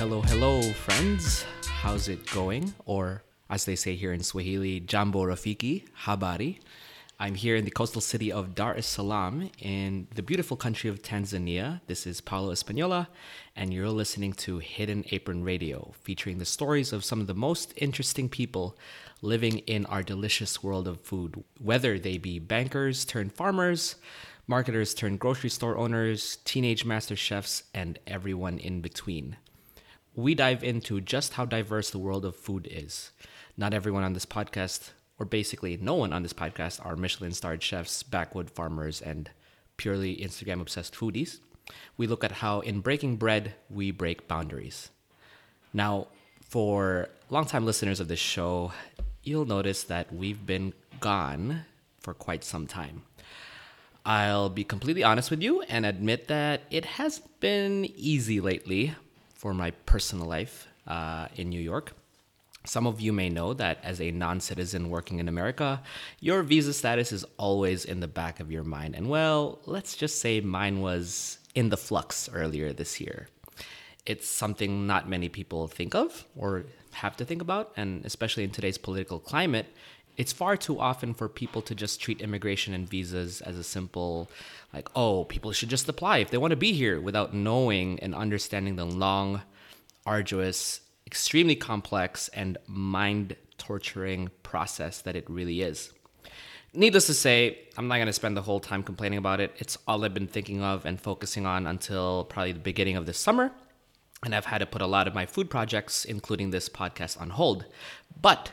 hello, hello, friends. How's it going? Or, as they say here in Swahili, Jambo Rafiki, Habari. I'm here in the coastal city of Dar es Salaam in the beautiful country of Tanzania. This is Paulo Espanola, and you're listening to Hidden Apron Radio, featuring the stories of some of the most interesting people living in our delicious world of food, whether they be bankers turned farmers, marketers turned grocery store owners, teenage master chefs, and everyone in between. We dive into just how diverse the world of food is. Not everyone on this podcast, or basically no one on this podcast, are Michelin starred chefs, backwood farmers, and purely Instagram obsessed foodies. We look at how in breaking bread, we break boundaries. Now, for longtime listeners of this show, you'll notice that we've been gone for quite some time. I'll be completely honest with you and admit that it has been easy lately for my personal life uh, in New York. Some of you may know that as a non citizen working in America, your visa status is always in the back of your mind. And well, let's just say mine was in the flux earlier this year. It's something not many people think of or have to think about, and especially in today's political climate, it's far too often for people to just treat immigration and visas as a simple like oh people should just apply if they want to be here without knowing and understanding the long arduous extremely complex and mind torturing process that it really is. Needless to say i'm not going to spend the whole time complaining about it. It's all i've been thinking of and focusing on until probably the beginning of this summer and i've had to put a lot of my food projects including this podcast on hold. But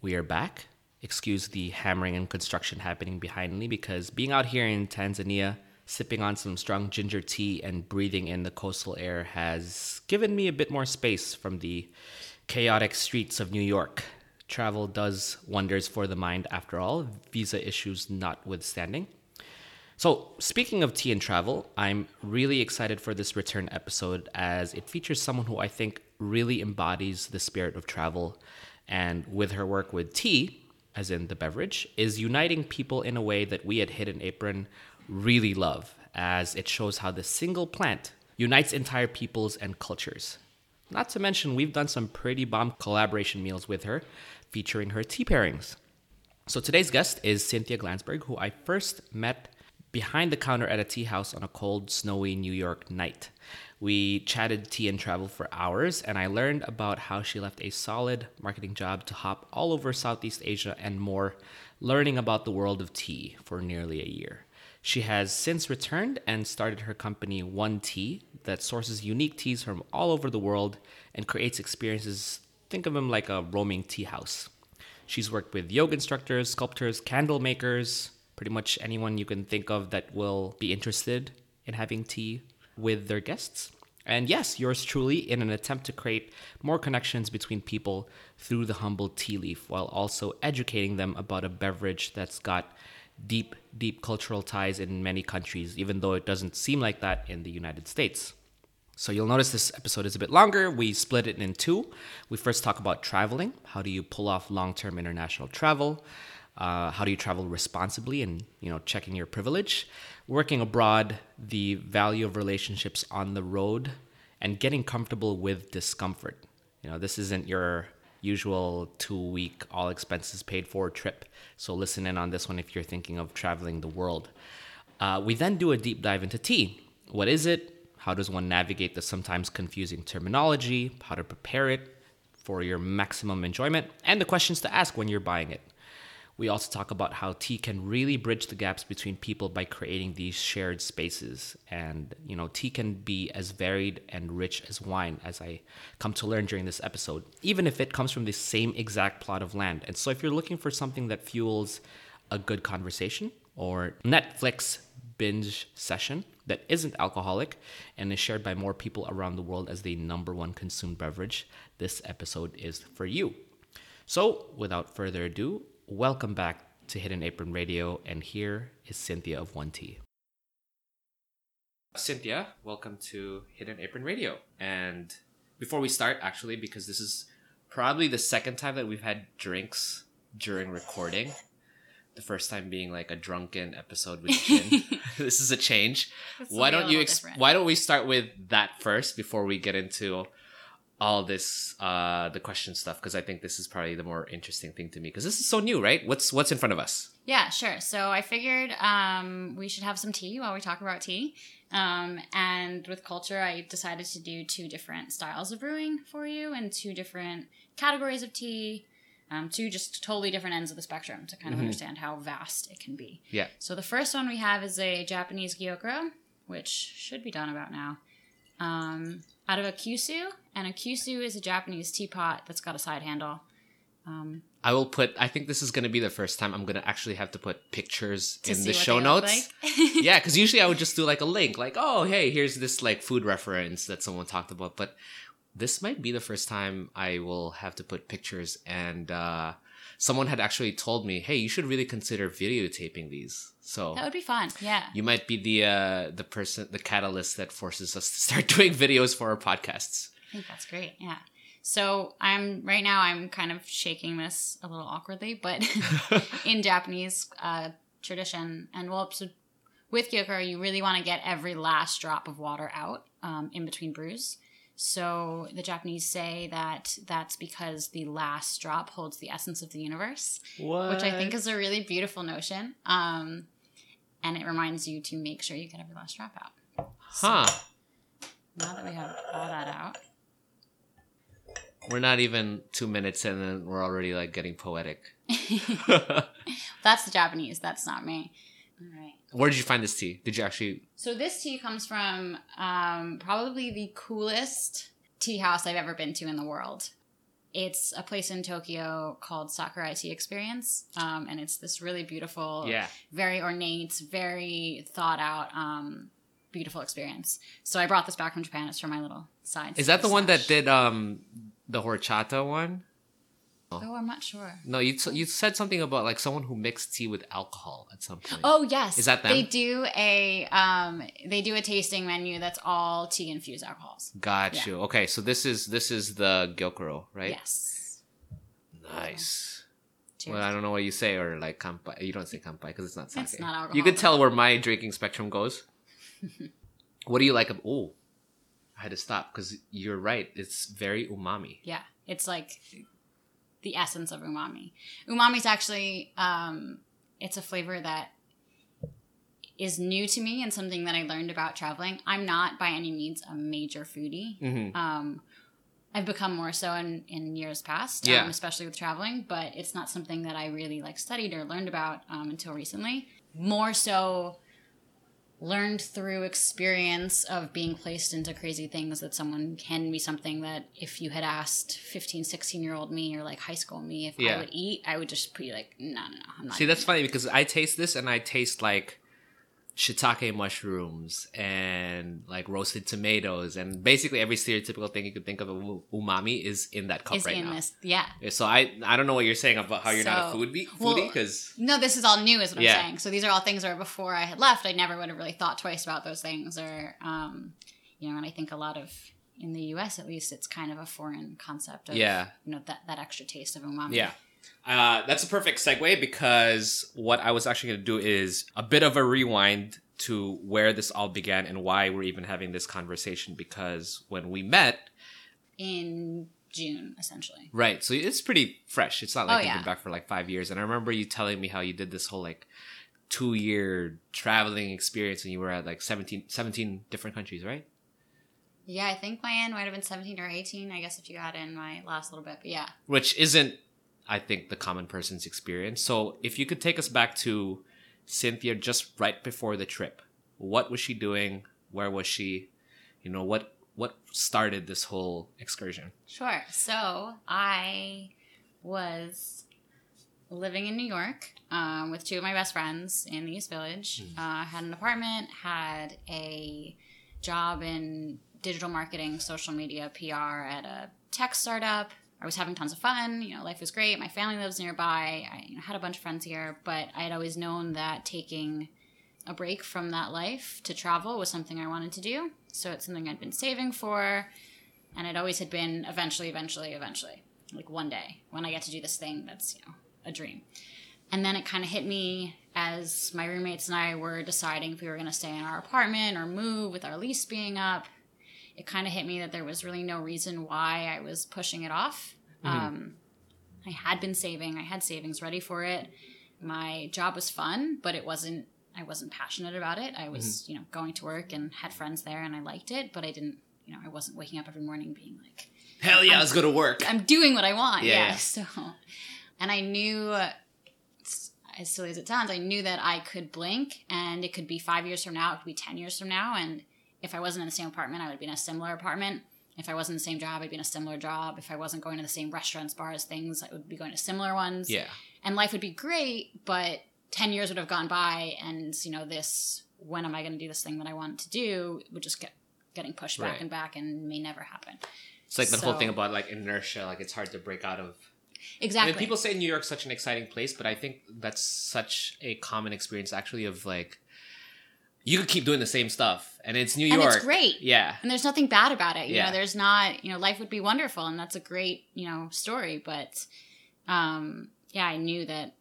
we are back excuse the hammering and construction happening behind me because being out here in Tanzania, sipping on some strong ginger tea and breathing in the coastal air has given me a bit more space from the chaotic streets of New York. Travel does wonders for the mind after all, visa issues notwithstanding. So, speaking of tea and travel, I'm really excited for this return episode as it features someone who I think really embodies the spirit of travel. And with her work with tea, as in the beverage, is uniting people in a way that we at Hidden Apron really love, as it shows how the single plant unites entire peoples and cultures. Not to mention, we've done some pretty bomb collaboration meals with her, featuring her tea pairings. So today's guest is Cynthia Glanzberg, who I first met behind the counter at a tea house on a cold, snowy New York night. We chatted tea and travel for hours, and I learned about how she left a solid marketing job to hop all over Southeast Asia and more, learning about the world of tea for nearly a year. She has since returned and started her company One Tea that sources unique teas from all over the world and creates experiences. Think of them like a roaming tea house. She's worked with yoga instructors, sculptors, candle makers, pretty much anyone you can think of that will be interested in having tea with their guests. And yes, yours truly, in an attempt to create more connections between people through the humble tea leaf, while also educating them about a beverage that's got deep, deep cultural ties in many countries, even though it doesn't seem like that in the United States. So you'll notice this episode is a bit longer. We split it in two. We first talk about traveling. How do you pull off long term international travel? Uh, how do you travel responsibly and you know checking your privilege working abroad the value of relationships on the road and getting comfortable with discomfort. You know this isn't your usual two week all expenses paid for trip. So listen in on this one if you're thinking of traveling the world. Uh, we then do a deep dive into tea. What is it? How does one navigate the sometimes confusing terminology? How to prepare it for your maximum enjoyment? And the questions to ask when you're buying it we also talk about how tea can really bridge the gaps between people by creating these shared spaces. And, you know, tea can be as varied and rich as wine, as I come to learn during this episode, even if it comes from the same exact plot of land. And so, if you're looking for something that fuels a good conversation or Netflix binge session that isn't alcoholic and is shared by more people around the world as the number one consumed beverage, this episode is for you. So, without further ado, Welcome back to Hidden Apron Radio, and here is Cynthia of One Tea. Cynthia, welcome to Hidden Apron Radio. And before we start, actually, because this is probably the second time that we've had drinks during recording, the first time being like a drunken episode with gin. this is a change. why don't you? Ex- why don't we start with that first before we get into all this uh the question stuff because I think this is probably the more interesting thing to me because this is so new, right? What's what's in front of us? Yeah, sure. So I figured um, we should have some tea while we talk about tea. Um, and with culture, I decided to do two different styles of brewing for you and two different categories of tea. Um, two just totally different ends of the spectrum to kind of understand how vast it can be. Yeah. So the first one we have is a Japanese gyokuro, which should be done about now, um, out of a kyusu. And a kyusu is a Japanese teapot that's got a side handle. Um, I will put. I think this is going to be the first time I'm going to actually have to put pictures to in the show notes. like. yeah, because usually I would just do like a link, like, oh, hey, here's this like food reference that someone talked about. But this might be the first time I will have to put pictures. And uh, someone had actually told me, hey, you should really consider videotaping these. So That would be fun. Yeah. you might be the uh, the person, the catalyst that forces us to start doing videos for our podcasts. I think that's great. Yeah. So I'm right now. I'm kind of shaking this a little awkwardly, but in Japanese uh, tradition, and well, so with gyokuro, you really want to get every last drop of water out um, in between brews. So the Japanese say that that's because the last drop holds the essence of the universe, What? which I think is a really beautiful notion. Um, and it reminds you to make sure you get every last drop out. huh. Now that we have all that out. We're not even two minutes in, and we're already like getting poetic. That's the Japanese. That's not me. All right. Where did you find this tea? Did you actually? So this tea comes from um, probably the coolest tea house I've ever been to in the world. It's a place in Tokyo called Sakurai Tea Experience, um, and it's this really beautiful, Yeah. very ornate, very thought out, um, beautiful experience. So I brought this back from Japan. It's for my little side. Is that the one that did um the horchata one? Oh, I'm not sure. No, you t- you said something about like someone who mixed tea with alcohol at some point. Oh yes, Is that them? They do a um, they do a tasting menu that's all tea infused alcohols. got yeah. you. Okay, so this is this is the gyokuro, right? Yes. Nice. Well, I don't know what you say or like kampai. You don't say kampai because it's not sake. It's not alcohol. You could tell where my drinking spectrum goes. what do you like? ab- Oh, I had to stop because you're right. It's very umami. Yeah, it's like the essence of umami. Umami is actually um, it's a flavor that is new to me and something that I learned about traveling. I'm not by any means a major foodie. Mm-hmm. Um, I've become more so in, in years past, Yeah. um, especially with traveling, but it's not something that I really like studied or learned about um, until recently. More so learned through experience of being placed into crazy things that someone can be something that if you had asked 15 16 year old me or like high school me if Yeah. i would eat i would just be like no no no i'm not See, that's funny because I taste this and I taste like shiitake mushrooms and like roasted tomatoes and basically every stereotypical thing you could think of umami is in that cup is right in now. this yeah So I I don't know what you're saying about how you're not a So- foodie foodie because no this is all new is what Yeah. i'm saying so these are all things where before i had left i never would have really thought twice about those things or um you know and i think a lot of in the us at least it's kind of a foreign concept of Yeah. you know that, that extra taste of umami Yeah. Uh, that's a perfect segue because what I was actually going to do is a bit of a rewind to where this all began and why we're even having this conversation. Because when we met, in june essentially right, so it's pretty fresh. It's not like Oh, you've yeah. been back for like five years. And I remember you telling me how you did this whole like two year traveling experience and you were at like 17, 17 different countries, right? Yeah, I think my end might have been 17 or 18, I guess, if you add in my last little bit. But yeah. which isn't i think the common person's experience so if you could take us back to cynthia just right before the trip what was she doing where was she you know what what started this whole excursion Sure. So I was living in New York um, with two of my best friends in the East Village. Uh, had an apartment, had a job in digital marketing, social media, PR at a tech startup. I was having tons of fun. You know, life was great. My family lives nearby. I you know, had a bunch of friends here, but I had always known that taking a break from that life to travel was something I wanted to do. So it's something I'd been saving for and it always had been eventually eventually eventually like one day when i get to do this thing that's you know a dream and then it kind of hit me as my roommates and i were deciding if we were going to stay in our apartment or move with our lease being up it kind of hit me that there was really no reason why I was pushing it off. Mhm. Um, I had been saving, I had savings ready for it. My job was fun, but it wasn't. I wasn't passionate about it. I was, you know, going to work and had friends there, and I liked it, but I didn't. You know, I wasn't waking up every morning being like, Hell yeah, let's go to work. I'm doing what I want. Yeah, Yeah. yeah. So, and I knew, uh, as silly as it sounds, I knew that I could blink and it could be five years from now, it could be 10 years from now. And if I wasn't in the same apartment, I would be in a similar apartment. If I wasn't in the same job, I'd be in a similar job. If I wasn't going to the same restaurants, bars, things, I would be going to similar ones. Yeah. And life would be great, but 10 years would have gone by and, you know, this, when am I going to do this thing that I want to do, would just get getting pushed back Right. and back and may never happen. It's like the whole thing about like inertia, like it's hard to break out of. Exactly. I mean, people say New York's such an exciting place, but I think that's such a common experience actually of like you could keep doing the same stuff and it's New York. and it's great. Yeah. and there's nothing bad about it you Yeah. know there's not you know life would be wonderful and that's a great you know story but um yeah i knew that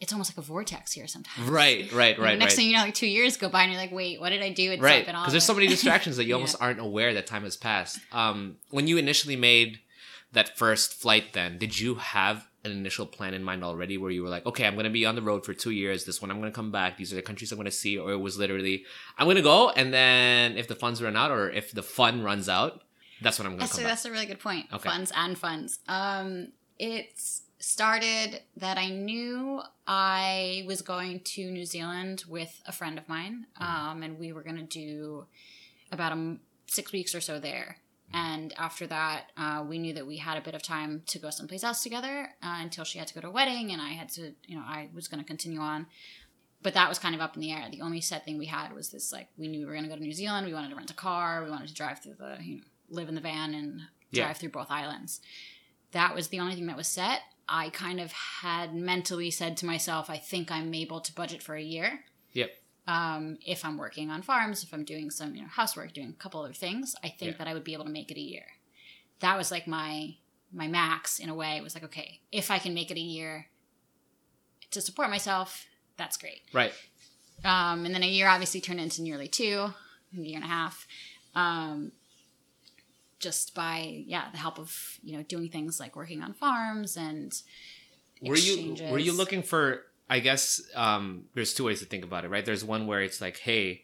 it's almost like a vortex here sometimes Right, right, And right, next right. thing you know like two years go by and you're like wait what did i do it's right and because there's so many distractions that you Yeah. almost aren't aware that time has passed um when you initially made that first flight then did you have an initial plan in mind already where you were like okay i'm going to be on the road for two years. This one i'm going to come back. These are the countries i'm going to see. Or it was literally i'm going to go and then if the funds run out or if the fun runs out that's what i'm going to that's, come a, back. that's a really good point. Okay. funds and funds. Um it's started that i knew i was going to new zealand with a friend of mine um and we were going to do about a six weeks or so there and after that uh, we knew that we had a bit of time to go someplace else together uh, until she had to go to a wedding and i had to you know i was going to continue on. But that was kind of up in the air. The only set thing we had was this like we knew we were going to go to new zealand we wanted to rent a car we wanted to drive through the you know live in the van and Yeah. drive through both islands. That was the only thing that was set. I kind of had mentally said to myself i think i'm able to budget for a year. Yep um, if I'm working on farms, if I'm doing some you know housework, doing a couple other things, I think Yeah. that I would be able to make it a year. That was like my my max in a way. It was like okay, if I can make it a year to support myself, that's great. right Um, and then a year obviously turned into nearly two, a year and a half, um, just by yeah the help of you know doing things like working on farms and were you were you looking for i guess um there's two ways to think about it right? There's one where it's like hey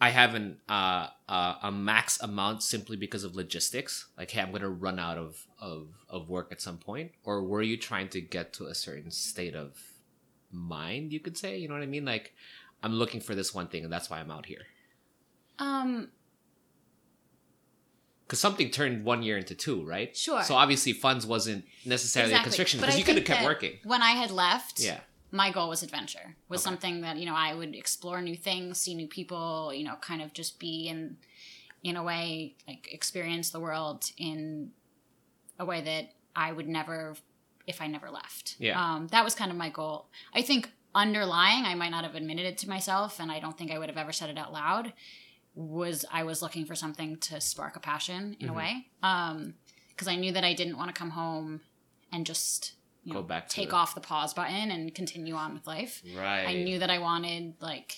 i have an uh, uh a max amount simply because of logistics. Like hey i'm gonna run out of of of work at some point. Or were you trying to get to a certain state of mind you could say? You know what i mean? Like i'm looking for this one thing and that's why i'm out here. Um, because something turned one year into two right? Sure. so obviously funds wasn't necessarily a constriction because you could have kept working. When I had left, yeah my goal was adventure. Was Okay. something that you know I would explore new things, see new people. You know, kind of just be in, in a way, like experience the world in a way that I would never, if I never left. Yeah. Um, that was kind of my goal. I think underlying, I might not have admitted it to myself, and I don't think I would have ever said it out loud. Was I was looking for something to spark a passion in Mhm. a way, because I knew that I didn't want to come home and just you Go know, back to take it. off the pause button and continue on with life. right I knew that I wanted like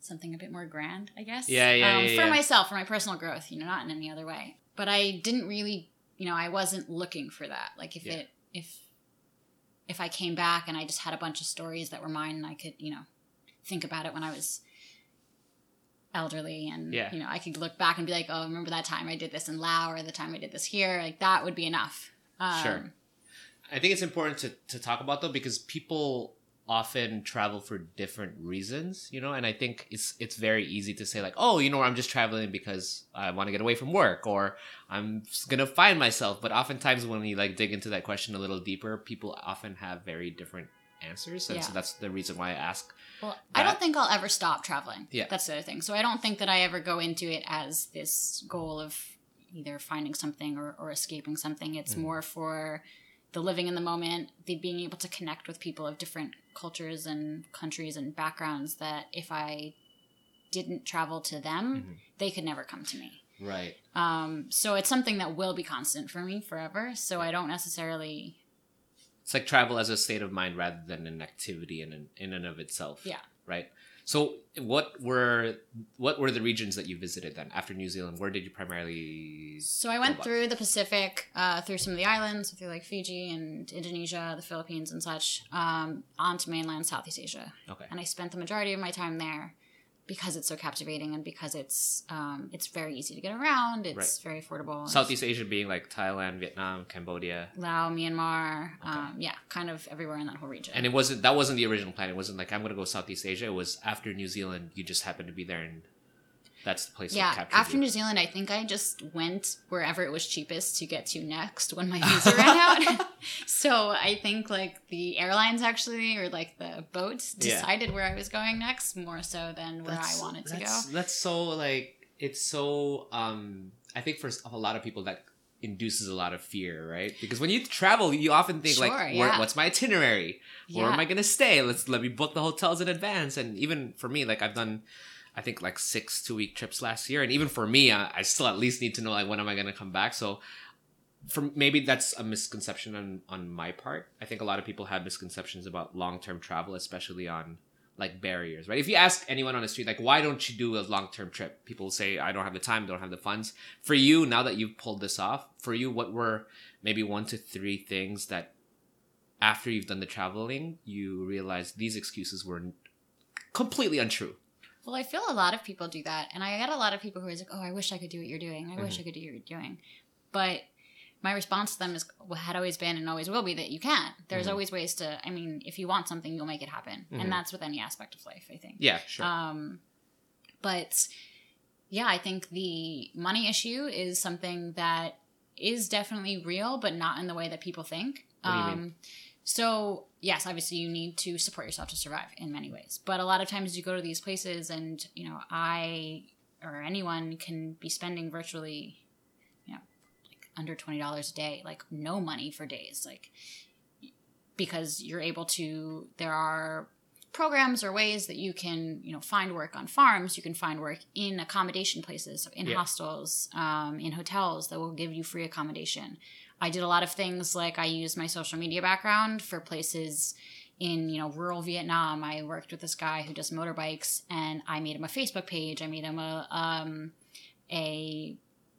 something a bit more grand, I guess. Yeah, yeah, um, yeah, For myself, for my personal growth, you know, not in any other way. But I didn't really, you know, I wasn't looking for that. Like if Yeah. it, if, if I came back and I just had a bunch of stories that were mine, and I could, you know, think about it when I was elderly, and Yeah. you know, I could look back and be like, oh, remember that time I did this in Lao, or the time I did this here. Like that would be enough. Um, Sure. I think it's important to, to talk about though because people often travel for different reasons, you know, and I think it's it's very easy to say like, oh, you know, I'm just traveling because I want to get away from work or I'm gonna find myself. But oftentimes when we like dig into that question a little deeper, people often have very different answers, and so that's the reason why I ask. Well, I don't think I'll ever stop traveling. Yeah. That's the other thing. So I don't think that I ever go into it as this goal of either finding something or, or escaping something. It's Mm. more for the living in the moment, the being able to connect with people of different cultures and countries and backgrounds that if I didn't travel to them, Mhm. they could never come to me. Right. Um, so it's something that will be constant for me forever. So I don't necessarily It's like travel as a state of mind rather than an activity in an, in and of itself. Yeah. Right. So what were what were the regions that you visited then after New Zealand? Where did you primarily? So I went through the Pacific, uh, through some of the islands, through like Fiji and Indonesia, the Philippines and such, um, onto mainland Southeast Asia. Okay. And I spent the majority of my time there because it's so captivating and because it's um, it's very easy to get around. It's very affordable. Southeast Asia being like Thailand, Vietnam, Cambodia. Laos, Myanmar, um, yeah, kind of everywhere in that whole region. And it wasn't that wasn't the original plan. It wasn't like I'm gonna go Southeast Asia. It was after New Zealand. You just happened to be there, and that's the place. yeah, after you. New Zealand, I think I just went wherever it was cheapest to get to next when my visa ran out. so I think like the airlines actually, or like the boats, Yeah. decided where I was going next more so than where I wanted to go. that's, That's so like it's so. um I think for a lot of people that induces a lot of fear, right? Because when you travel, you often think like, Sure, where, yeah. "What's my itinerary? Where Yeah. am I gonna stay? Let's let me book the hotels in advance." And even for me, like I've done. I think like six two week trips last year, and even for me, I, I still at least need to know like when am I going to come back. So, for maybe that's a misconception on on my part. I think a lot of people have misconceptions about long term travel, especially on like barriers, right? If you ask anyone on the street, like, why don't you do a long term trip? People will say, I don't have the time, don't have the funds. For you, now that you've pulled this off, for you, what were maybe one to three things that after you've done the traveling, you realize these excuses were completely untrue? Well, I feel a lot of people do that, and I get a lot of people who are like, "Oh, I wish I could do what you're doing. I Mm-hmm. wish I could do what you're doing," but my response to them is well, had always been and always will be that you can. There's Mhm. always ways to. I mean, if you want something, you'll make it happen, Mhm. and that's with any aspect of life. I think. Yeah, sure. Um, but yeah, I think the money issue is something that is definitely real, but not in the way that people think. What do you um, mean? So yes, obviously you need to support yourself to survive in many ways. But a lot of times you go to these places, and you know, I or anyone can be spending virtually, you know, like under twenty dollars a day, like no money for days, like because you're able to. There are programs or ways that you can you know find work on farms you can find work in accommodation places so in Yeah. hostels um, in hotels that will give you free accommodation i did a lot of things like i used my social media background for places in you know rural vietnam. I worked with this guy who does motorbikes and i made him a facebook page. I made him a um, a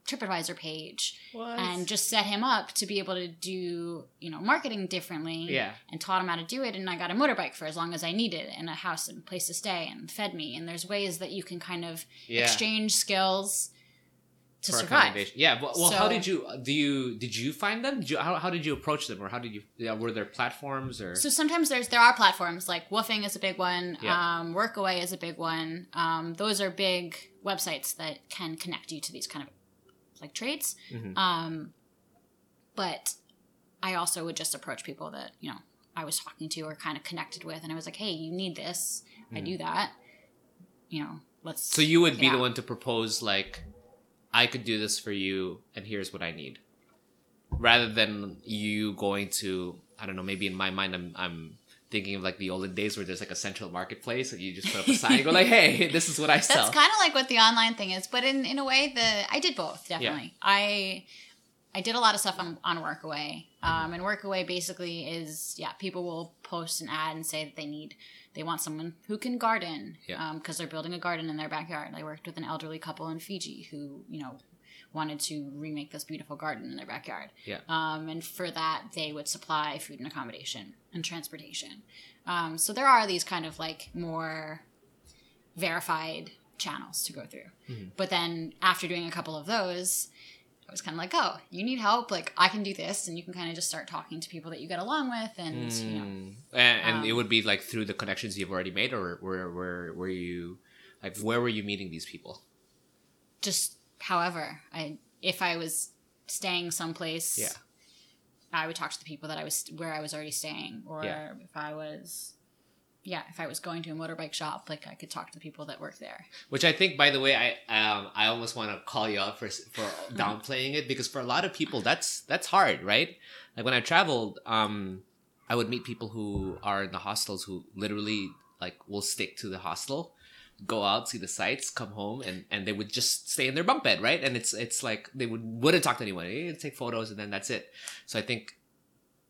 tripadvisor page. And just set him up to be able to do you know marketing differently yeah. and taught him how to do it. And i got a motorbike for as long as i needed and a house and place to stay and fed me. And there's ways that you can kind of Yeah. exchange skills to for survive. Yeah. Well, well how did you do you did you find them? Did you, how, how did you approach them, or how did you? Yeah, were there platforms or? so sometimes there's there are platforms like WWOOFing is a big one Yeah. um, workaway is a big one um, those are big websites that can connect you to these kind of like trades Mhm. um, but i also would just approach people that you know i was talking to or kind of connected with and i was like hey you need this i do that you know let's so you would be yeah. the one to propose like, I could do this for you, and here's what I need, rather than you going to I don't know. Maybe in my mind, I'm I'm thinking of like the olden days where there's like a central marketplace and you just put up a sign and go like, hey, this is what I sell. That's kind of like what the online thing is, but in, in a way, the I did both definitely. I I did a lot of stuff on on Workaway, um, and Workaway basically is yeah, people will post an ad and say that they need they want someone who can garden Yeah. because they're building a garden in their backyard. I worked with an elderly couple in Fiji who you know wanted to remake this beautiful garden in their backyard. Yeah. Um, and for that, they would supply food and accommodation and transportation. Um, so there are these kind of like more verified channels to go through. Mhm. But then after doing a couple of those, I was kind of like, oh, you need help? Like I can do this, and you can kind of just start talking to people that you get along with, and you know, Mm. and, and it Um, would be like through the connections you've already made, or where where were you like where were you meeting these people? just however I if I was staying someplace, Yeah. I would talk to the people that I was where I was already staying, or Yeah. if I was. Yeah, if I was going to a motorbike shop, like I could talk to the people that work there. Which I think, by the way, I um, I almost want to call you out for for downplaying it because for a lot of people that's that's hard, right? Like when I traveled, um, I would meet people who are in the hostels who literally like will stick to the hostel, go out, see the sights, come home, and and they would just stay in their bunk bed, right? And it's it's like they would wouldn't talk to anyone, they take photos, and then that's it. So I think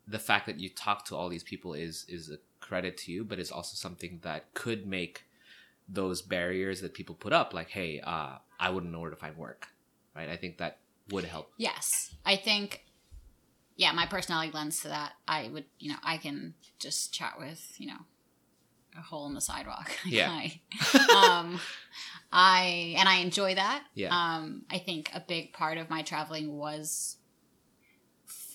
the fact that you talk to all these people is is a credit to you, but it's also something that could make those barriers that people put up, like, hey, uh, I wouldn't know where to find work, right? I think that would help. Yes. I think, yeah, my personality lends to that. I would, you know, I can just chat with, you know, a hole in the sidewalk. Yeah. I, um, I, and I enjoy that. Yeah. Um, I think a big part of my traveling was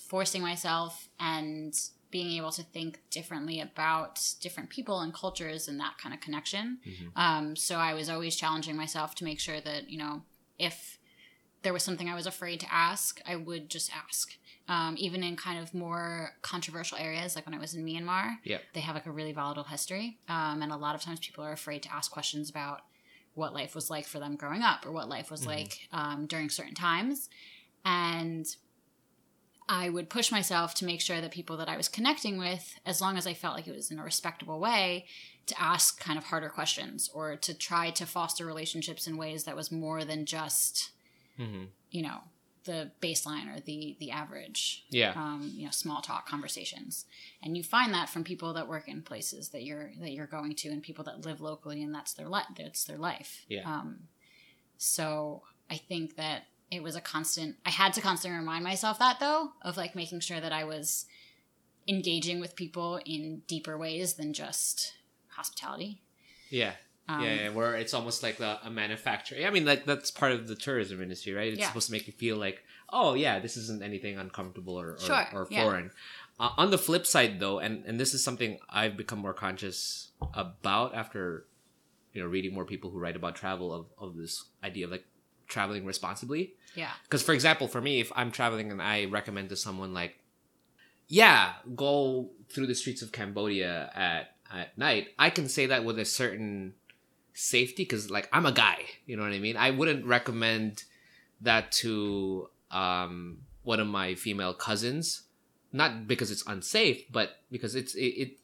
forcing myself and being able to think differently about different people and cultures and that kind of connection. Mhm. Um, so I was always challenging myself to make sure that, you know, if there was something I was afraid to ask, I would just ask. Um, even in kind of more controversial areas, like when I was in Myanmar, Yeah. they have like a really volatile history. Um, and a lot of times people are afraid to ask questions about what life was like for them growing up or what life was Mhm. like um, during certain times. And I would push myself to make sure that people that I was connecting with, as long as I felt like it was in a respectable way, to ask kind of harder questions or to try to foster relationships in ways that was more than just, Mm-hmm. you know, the baseline or the the average Yeah. um, you know small talk conversations and you find that from people that work in places that you're that you're going to and people that live locally and that's their life that's their life Yeah. um, so i think that it was a constant i had to constantly remind myself that though of like making sure that i was engaging with people in deeper ways than just hospitality Yeah. um, yeah, yeah, where it's almost like a, a manufacturer. I mean, like that's part of the tourism industry, right? It's Yeah. supposed to make you feel like, oh yeah, this isn't anything uncomfortable or or, Sure, or yeah. foreign. Uh, on the flip side, though, and and this is something I've become more conscious about after, you know, reading more people who write about travel of of this idea of like traveling responsibly. yeah Because, for example, for me, if I'm traveling and I recommend to someone like, yeah, go through the streets of Cambodia at at night, I can say that with a certain safety because, like, I'm a guy. You know what I mean? I wouldn't recommend that to um, one of my female cousins, not because it's unsafe, but because it's it. it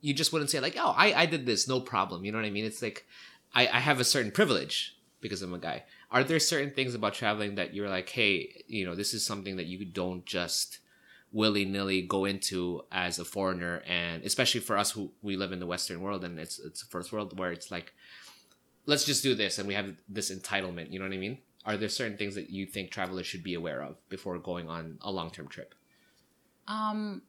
you just wouldn't say like, oh, I I did this, no problem. You know what I mean? It's like I I have a certain privilege because I'm a guy are there certain things about traveling that you're like hey you know this is something that you don't just willy-nilly go into as a foreigner and especially for us who we live in the western world and it's it's first world where it's like let's just do this and we have this entitlement you know what i mean are there certain things that you think travelers should be aware of before going on a long-term trip Um,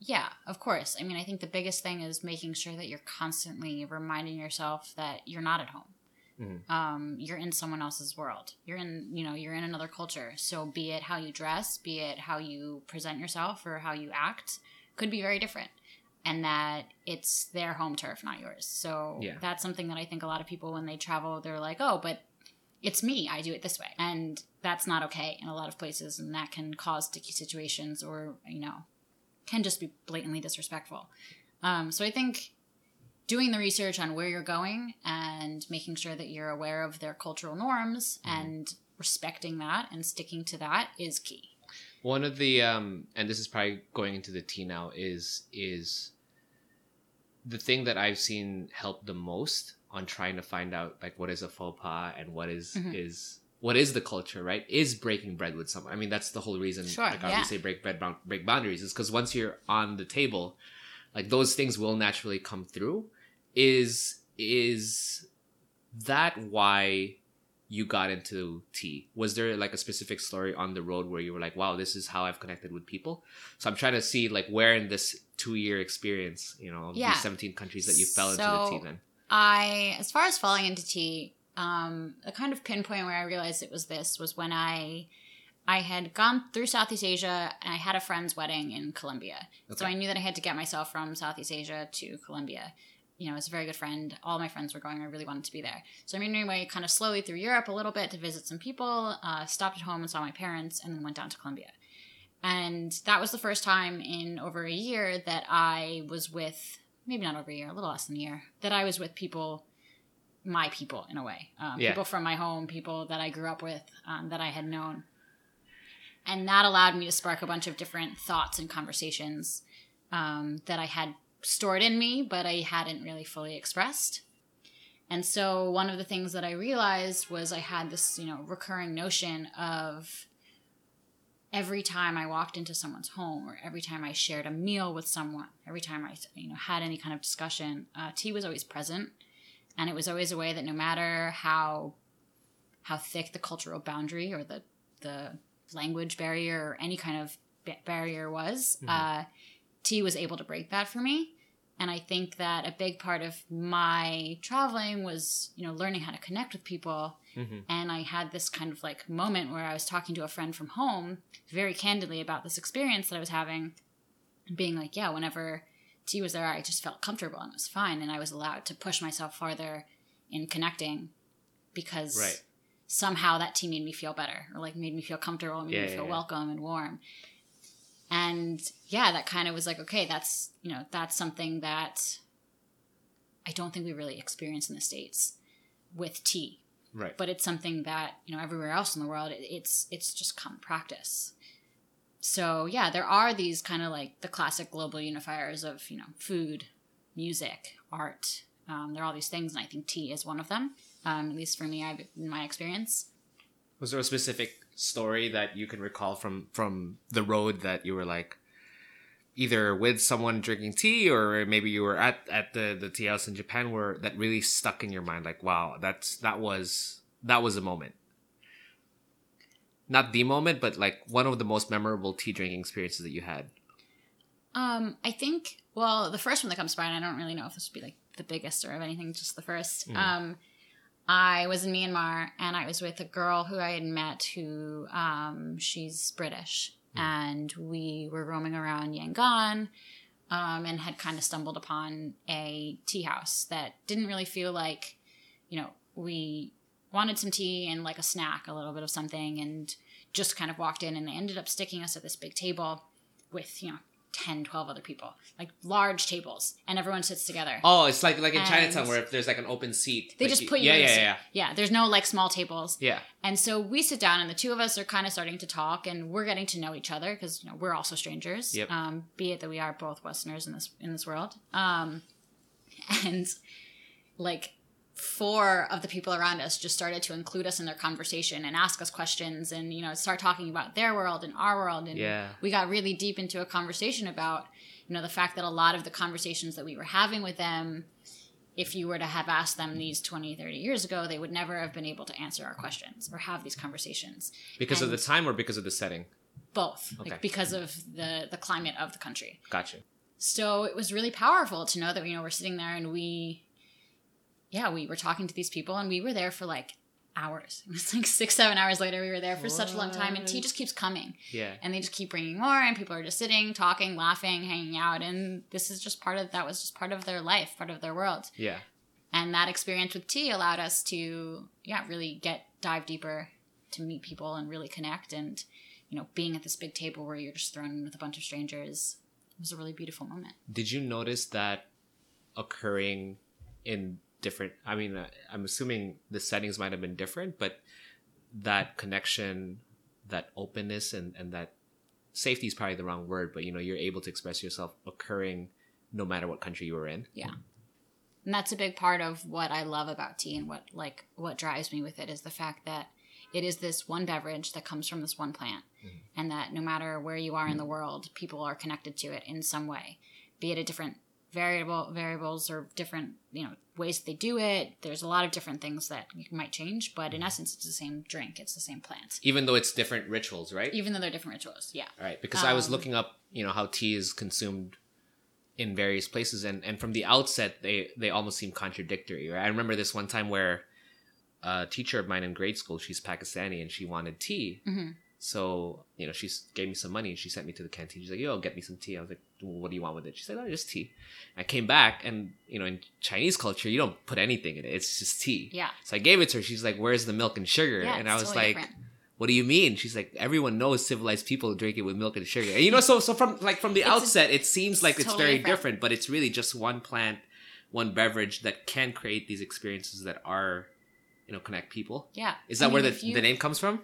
yeah, of course. I mean, I think the biggest thing is making sure that you're constantly reminding yourself that you're not at home. Mhm. Um, you're in someone else's world. You're in, you know, you're in another culture. So be it how you dress, be it how you present yourself or how you act, could be very different. And that it's their home turf, not yours. So Yeah. that's something that I think a lot of people, when they travel, they're like, oh, but it's me. I do it this way. And that's not okay in a lot of places. And that can cause sticky situations or, you know, can just be blatantly disrespectful. Um, so I think doing the research on where you're going and making sure that you're aware of their cultural norms and respecting that and sticking to that is key. One of the um and this is probably going into the tea now is is the thing that I've seen help the most on trying to find out like what is a faux pas and what is- Mhm. is what is the culture, right? Is breaking bread with someone. I mean, that's the whole reason Sure, like I yeah. break bread break boundaries is because once you're on the table, like those things will naturally come through. Is is that why you got into tea? Was there like a specific story on the road where you were like, wow, this is how I've connected with people? So I'm trying to see like where in this two year experience, you know, Yeah. these 17 countries that you fell into the tea then. I, as far as falling into tea, um, the kind of pinpoint where I realized it was this was when I, I had gone through Southeast Asia and I had a friend's wedding in Colombia. So I knew that I had to get myself from Southeast Asia to Colombia. You know, it's a very good friend. All my friends were going. I really wanted to be there. So I made my way kind of slowly through Europe a little bit to visit some people, uh, stopped at home and saw my parents, and then went down to Colombia. And that was the first time in over a year that I was with, maybe not over a year, a little less than a year, that I was with people, my people in a way. Um, Yeah. People from my home, people that I grew up with, um, that I had known. And that allowed me to spark a bunch of different thoughts and conversations um, that I had stored in me, but I hadn't really fully expressed. And so one of the things that I realized was I had this, you know, recurring notion of every time I walked into someone's home or every time I shared a meal with someone, every time I, you know, had any kind of discussion, uh, tea was always present. and it was always a way that no matter how how thick the cultural boundary or the the language barrier or any kind of barrier was, uh, tea was able to break that for me. And I think that a big part of my traveling was, you know, learning how to connect with people. hmm And I had this kind of like moment where I was talking to a friend from home very candidly about this experience that I was having, and being like, yeah, whenever tea was there, I just felt comfortable and it was fine. And I was allowed to push myself farther in connecting because Right. somehow that tea made me feel better or like made me feel comfortable and made Yeah, me feel yeah. welcome and warm. And yeah, that kind of was like, okay, that's, you know, that's something that I don't think we really experience in the States with tea. Right. but it's something that you know everywhere else in the world it's it's just common practice. So yeah there are these kind of like the classic global unifiers of you know food music art um, there are all these things and i think tea is one of them um, at least for me I've, in my experience. Was there a specific story that you can recall from from the road that you were like either with someone drinking tea or maybe you were at at the the tea house in Japan where that really stuck in your mind like wow that's that was that was a moment. Not the moment but like one of the most memorable tea drinking experiences that you had. Um, i think well the first one that comes to mind i don't really know if this would be like the biggest or of anything just the first. Mm. um, i was in myanmar and i was with a girl who i had met who um, she's british. And we were roaming around yangon um, and had kind of stumbled upon a tea house that didn't really feel like you know we wanted some tea and like a snack a little bit of something and just kind of walked in and they ended up sticking us at this big table with you know 10 12 other people like large tables and everyone sits together oh it's like like in And- Chinatown where if there's like an open seat they like just put you yeah in yeah yeah yeah there's no like small tables yeah and so we sit down, and the two of us are kind of starting to talk, and we're getting to know each other because you know we're also strangers. Yep. Um, be it that we are both Westerners in this in this world. Um, and like four of the people around us just started to include us in their conversation and ask us questions, and you know start talking about their world and our world, and Yeah. we got really deep into a conversation about you know the fact that a lot of the conversations that we were having with them if you were to have asked them these 20 30 years ago they would never have been able to answer our questions or have these conversations. Because of the time or because of the setting? Both. Okay. like because of the the climate of the country. Gotcha. So it was really powerful to know that you know we're sitting there and we yeah we were talking to these people and we were there for like hours. It was like six seven hours later we were there for such a long time and tea just keeps coming. Yeah. And they just keep bringing more and people are just sitting talking laughing hanging out and this is just part of that was just part of their life part of their world. Yeah. And that experience with tea allowed us to yeah really get dive deeper to meet people and really connect and you know being at this big table where you're just thrown in with a bunch of strangers was a really beautiful moment. Did you notice that occurring in different i mean uh, i'm assuming the settings might have been different but that connection that openness and and that safety is probably the wrong word but you know you're able to express yourself occurring no matter what country you were in. Yeah. and that's a big part of what i love about tea and what like what drives me with it is the fact that it is this one beverage that comes from this one plant. And that no matter where you are in the world people are connected to it in some way be it a different variable variables or different you know ways they do it there's a lot of different things that might change but in essence it's the same drink it's the same plant even though it's different rituals right even though they're different rituals yeah All right, because I was Um, looking up, you know, how tea is consumed in various places, and and from the outset, they they almost seem contradictory. Right? I remember this one time where a teacher of mine in grade school, she's Pakistani, and she wanted tea. Mhm. So you know, she gave me some money, and she sent me to the canteen. She's like, "Yo, get me some tea." I was like, well, "What do you want with it?" She said, "Oh, just tea." I came back, and you know, in Chinese culture, you don't put anything in it; it's just tea. yeah So I gave it to her. She's like, "Where's the milk and sugar?" yeah and I was totally like, different. what do you mean? She's like, everyone knows civilized people drink it with milk and sugar. And you know, so so from like from the It's a- outset, it seems like it's totally very different. different. but it's really just one plant, one beverage that can create these experiences that are, you know, connect people. yeah Is I that where the, you- the name comes from?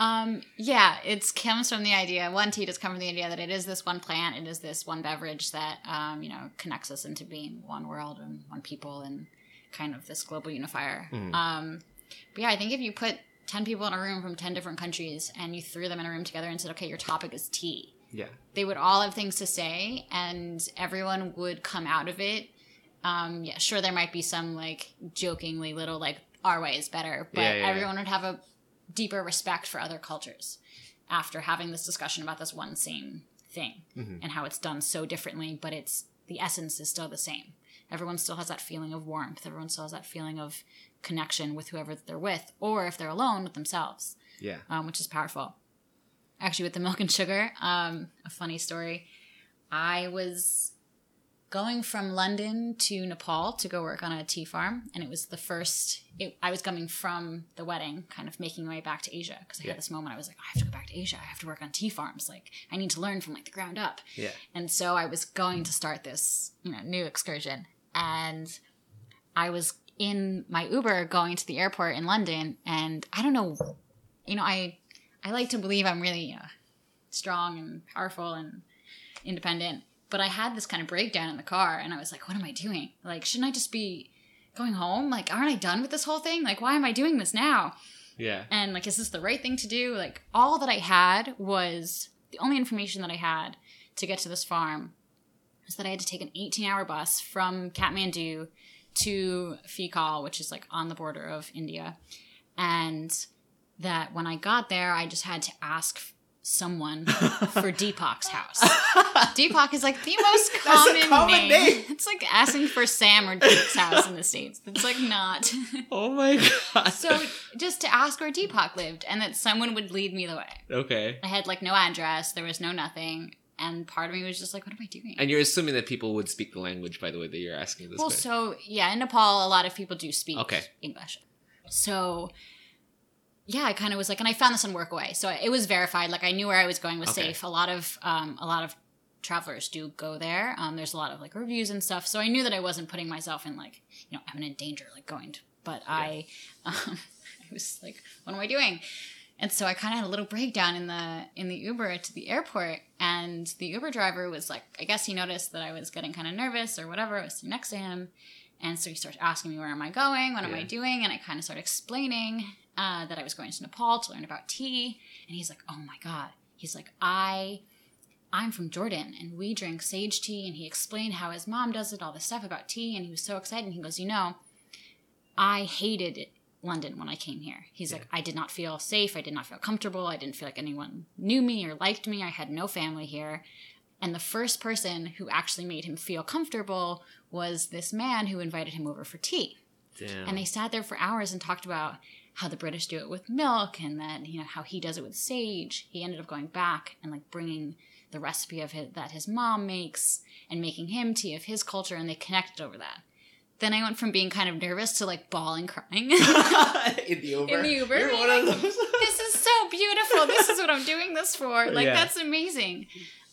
Um, yeah, it comes from the idea. One tea does come from the idea that it is this one plant, it is this one beverage that um, you know connects us into being one world and one people and kind of this global unifier. Mhm. Um, but yeah, I think if you put ten people in a room from ten different countries and you threw them in a room together and said, "Okay, your topic is tea," Yeah. they would all have things to say, and everyone would come out of it Um, yeah, sure, there might be some like jokingly little like our way is better, but Yeah, yeah, everyone would have a deeper respect for other cultures after having this discussion about this one same thing Mhm. and how it's done so differently, but it's the essence is still the same. Everyone still has that feeling of warmth. Everyone still has that feeling of connection with whoever they're with, or if they're alone with themselves Yeah. um, which is powerful. Actually, with the milk and sugar, um, a funny story. I was going from London to Nepal to go work on a tea farm, and it was the first. It, I was coming from the wedding, kind of making my way back to Asia because I Yeah. had this moment. I was like, I have to go back to Asia. I have to work on tea farms. Like, I need to learn from like the ground up. Yeah. And so I was going to start this, you know, new excursion. And I was in my Uber going to the airport in London and I don't know, you know, I I like to believe I'm really uh, strong and powerful and independent, but I had this kind of breakdown in the car and I was like, what am I doing? Like, shouldn't I just be going home? Like, aren't I done with this whole thing? Like, why am I doing this now? Yeah. and like is this the right thing to do like all that i had was the only information that i had to get to this farm was that i had to take an 18 hour bus from kathmandu to fikal which is like on the border of india and that when i got there i just had to ask someone for deepak's house deepak is like the most common, common name. name. it's like asking for sam or deepak's house in the states it's like not Oh my god. so just to ask where Deepak lived and that someone would lead me the way. okay. I had like no address, there was no nothing, and part of me was just like, what am I doing? And you're assuming that people would speak the language, by the way, that you're asking this. well, so yeah, in Nepal, a lot of people do speak Okay. English. So yeah, I kind of was like, and I found this on Workaway, so it was verified. Like I knew where I was going was Okay. safe. A lot of um, a lot of travelers do go there. Um, there's a lot of like reviews and stuff, so I knew that I wasn't putting myself in like you know imminent danger, like going to. But I, um, I was like, what am I doing? And so I kind of had a little breakdown in the in the Uber to the airport, and the Uber driver was like, I guess he noticed that I was getting kind of nervous or whatever. I was sitting next to him, and so he started asking me, Where am I going? What am I doing? And I kind of started explaining uh, that I was going to Nepal to learn about tea. And he's like, Oh my God. He's like, I. I'm from Jordan and we drink sage tea. And he explained how his mom does it, all this stuff about tea. And he was so excited. And he goes, You know, I hated it, London when I came here. He's Yeah. like, I did not feel safe. I did not feel comfortable. I didn't feel like anyone knew me or liked me. I had no family here. And the first person who actually made him feel comfortable was this man who invited him over for tea. Damn. And they sat there for hours and talked about how the British do it with milk and that, you know, how he does it with sage. He ended up going back and like bringing the recipe of his, that his mom makes and making him tea of his culture and they connected over that. Then I went from being kind of nervous to like bawling crying. in the Uber. In the Uber, You're one of those. this is so beautiful. This is what I'm doing this for. Like Yeah. that's amazing.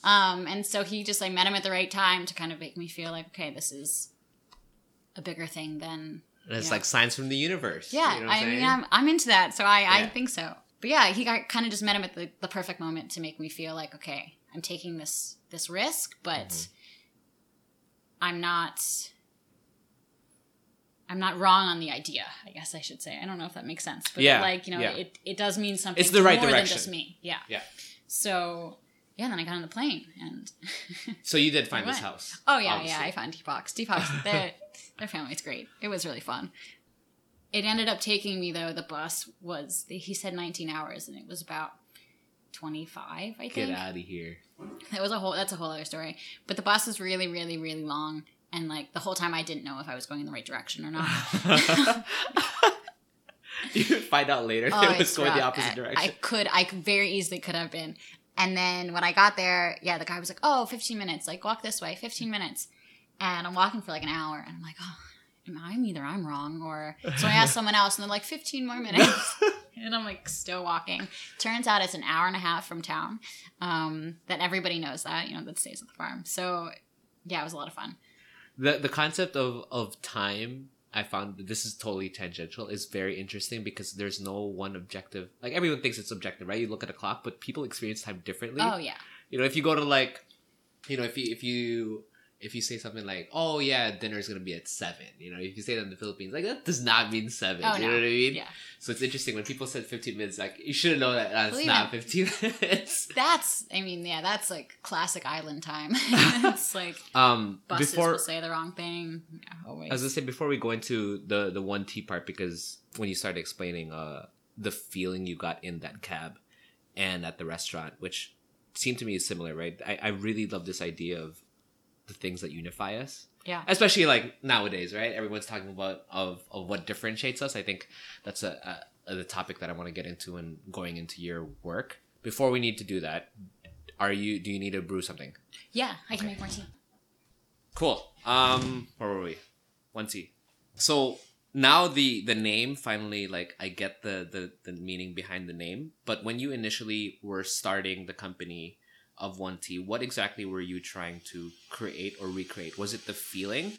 Um, and so he just I met him at the right time to kind of make me feel like, okay, this is a bigger thing than And it's Yeah. like signs from the universe. yeah. You know I'm mean. I'm I'm into that, so I I think so. But yeah, he got kind of just met him at the, the perfect moment to make me feel like, okay, I'm taking this this risk, but Mm-hmm. I'm not. I'm not wrong on the idea. I guess I should say. I don't know if that makes sense, but Yeah, like you know, yeah. it it does mean something. It's the right more than direction. just me. Yeah. Yeah. So yeah, then I got on the plane and So you did find this house. Oh yeah, obviously. yeah. I found Deepak's. Deepak's their their family's great. It was really fun. It ended up taking me though. The bus was he said 19 hours, and it was about 25. I think Get out of here. that was a whole. That's a whole other story. But the bus was really, really, really long, and like the whole time I didn't know if I was going in the right direction or not. you find out later Oh, it was going the opposite direction. I could, I very easily could have been. And then when I got there, yeah, the guy was like, "Oh, 15 minutes. Like walk this way, 15 minutes." And I'm walking for like an hour, and I'm like, "Oh, I'm either I'm wrong or?" So I asked someone else, and they're like, "15 more minutes." and I'm like still walking. Turns out it's an hour and a half from town. Um, that everybody knows that you know that stays at the farm. So yeah, it was a lot of fun. the the concept of of time i found this is totally tangential is very interesting because there's no one objective like everyone thinks it's objective right? You look at a clock but people experience time differently. Oh yeah, you know if you go to like you know if you if you if you say something like, "Oh yeah, dinner's gonna be at 7, you know, if you say that in the Philippines, like that does not mean seven. Oh, you no. know what I mean? Yeah. So it's interesting when people said fifteen minutes. Like you should know that that's Believe not it. fifteen minutes. That's, I mean, yeah, that's like classic island time. it's like Um, buses before will say the wrong thing. Yeah, always. I was gonna say before we go into the the One Tea part because when you started explaining uh the feeling you got in that cab and at the restaurant, which seemed to me is similar, right? I, I really love this idea of the things that unify us. yeah. Especially like nowadays, right? Everyone's talking about of, of what differentiates us. I think that's a, a, the topic that I want to get into and going into your work. Before we need to do that, are you do you need to brew something? Yeah, I can make more tea. Cool. Um, where were we? One tea. So now the the name finally like I get the the the meaning behind the name, but when you initially were starting the company of One Tea, what exactly were you trying to create or recreate? Was it the feeling,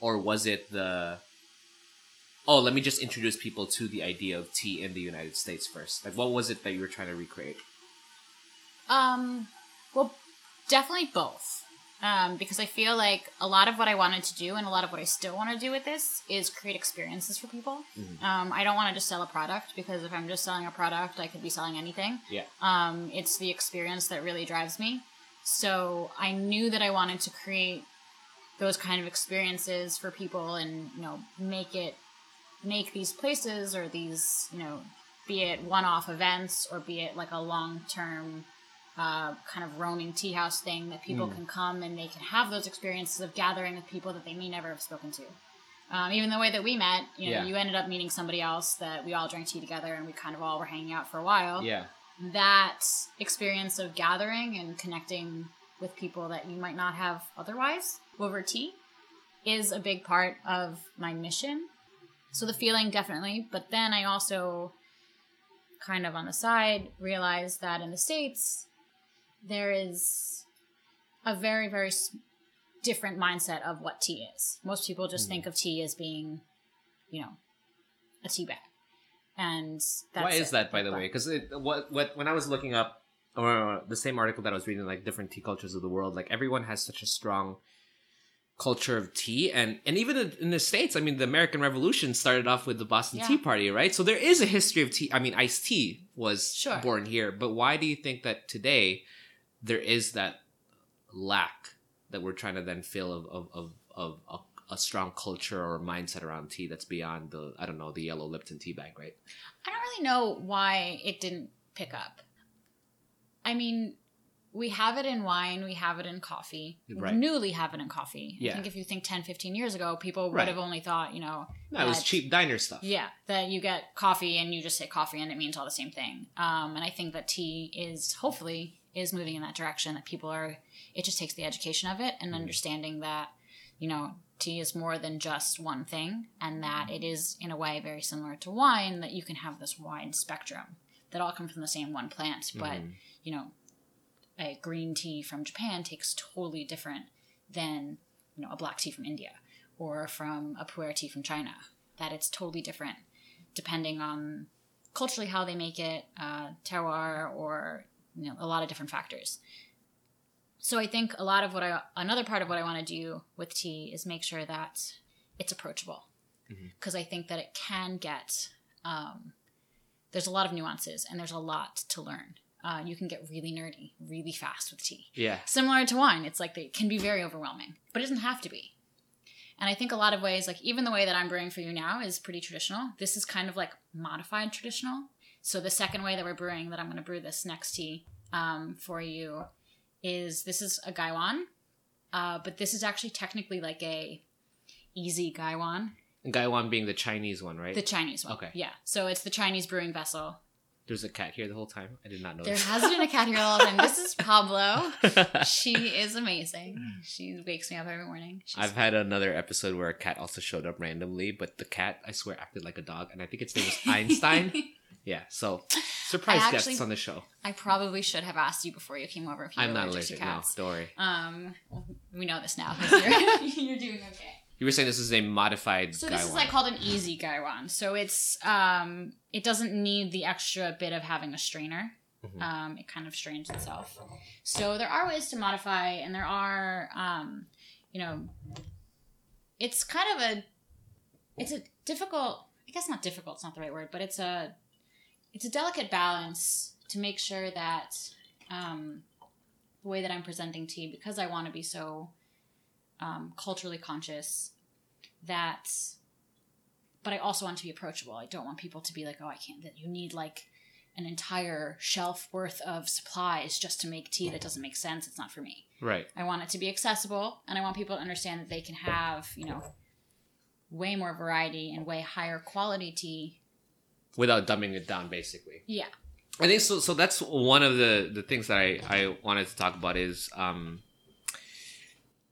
or was it the Oh, let me just introduce people to the idea of tea in the United States first. Like, what was it that you were trying to recreate? Um, well, definitely both. Um, because I feel like a lot of what I wanted to do and a lot of what I still want to do with this is create experiences for people. Um, I don't want to just sell a product because if I'm just selling a product, I could be selling anything. Yeah. Um, it's the experience that really drives me. So I knew that I wanted to create those kind of experiences for people and, you know, make it, make these places or these, you know, be it one off events or be it like a long term uh, kind of roaming tea house thing that people can come and they can have those experiences of gathering with people that they may never have spoken to. Um, even the way that we met, you know, Yeah. you ended up meeting somebody else that we all drank tea together and we kind of all were hanging out for a while Yeah. that experience of gathering and connecting with people that you might not have otherwise over tea is a big part of my mission. So the feeling definitely, but then I also kind of on the side realized that in the states there is a very very different mindset of what tea is. Most people just think mm-hmm. of tea as being, you know, a tea bag. And that's Why is it. that, by the But- way? Because what what when I was looking up or the same article that I was reading, like different tea cultures of the world, like everyone has such a strong culture of tea, and and even in- in the states, I mean, the American Revolution started off with the Boston Yeah. Tea Party, right? So there is a history of tea. I mean, iced tea was Sure. born here, but why do you think that today there is that lack that we're trying to then fill of of of, of a, a strong culture or mindset around tea that's beyond the I don't know the yellow Lipton tea bag, right? I don't really know why it didn't pick up. I mean, we have it in wine, we have it in coffee. Right. We newly have it in coffee. Yeah. I think if you think 10, 15 years ago, people would Right. have only thought, you know, No, it was cheap diner stuff. Yeah, that you get coffee and you just say coffee and it means all the same thing. Um, and I think that tea is hopefully is moving in that direction. That people are, it just takes the education of it and understanding that, you know, tea is more than just one thing, and that it is in a way very similar to wine. That you can have this wide spectrum that all come from the same one plant, but Mhm. you know, a green tea from Japan takes totally different than you know a black tea from India or from a pu'er tea from China. That it's totally different depending on culturally how they make it, uh, terroir, or you know a lot of different factors. So I think a lot of what I another part of what I want to do with tea is make sure that it's approachable because I think that it can get um, there's a lot of nuances and there's a lot to learn. Uh, you can get really nerdy really fast with tea Yeah. similar to wine it's like it can be very overwhelming but it doesn't have to be and i think a lot of ways like even the way that i'm brewing for you now is pretty traditional this is kind of like modified traditional so the second way that we're brewing that i'm going to brew this next tea um, for you is this is a gaiwan uh, but this is actually technically like a easy gaiwan. And Gaiwan being the Chinese one, right? the chinese one. Okay. yeah. So it's the chinese brewing vessel. There's a cat here the whole time. I did not know there has been a cat here all the time this is pablo. She is amazing. She wakes me up every morning. She's I've had another episode where a cat also showed up randomly, but the cat, I swear, acted like a dog, and I think its name was Einstein. Yeah, so surprise I guests on the show. I probably should have asked you before you came over if you I'm were not allergic to No, cats. don't worry. Um, we know this now. You're, you're doing okay. You were saying this is a modified So Gaiwan. this is like called an easy gaiwan. So it's um, it doesn't need the extra bit of having a strainer. Mhm. Um, it kind of strains itself. So there are ways to modify, and there are um, you know, it's kind of a, it's a difficult. I guess not difficult. It's not the right word, but it's a, it's a delicate balance to make sure that um, the way that I'm presenting tea, because I want to be so um, culturally conscious, that, but I also want to be approachable. I don't want people to be like, oh, I can't. That you need like an entire shelf worth of supplies just to make tea that doesn't make sense. It's not for me. Right. I want it to be accessible and I want people to understand that they can have, you know, way more variety and way higher quality tea. Without dumbing it down, basically. Yeah. I think so. So that's one of the the things that I I wanted to talk about is um.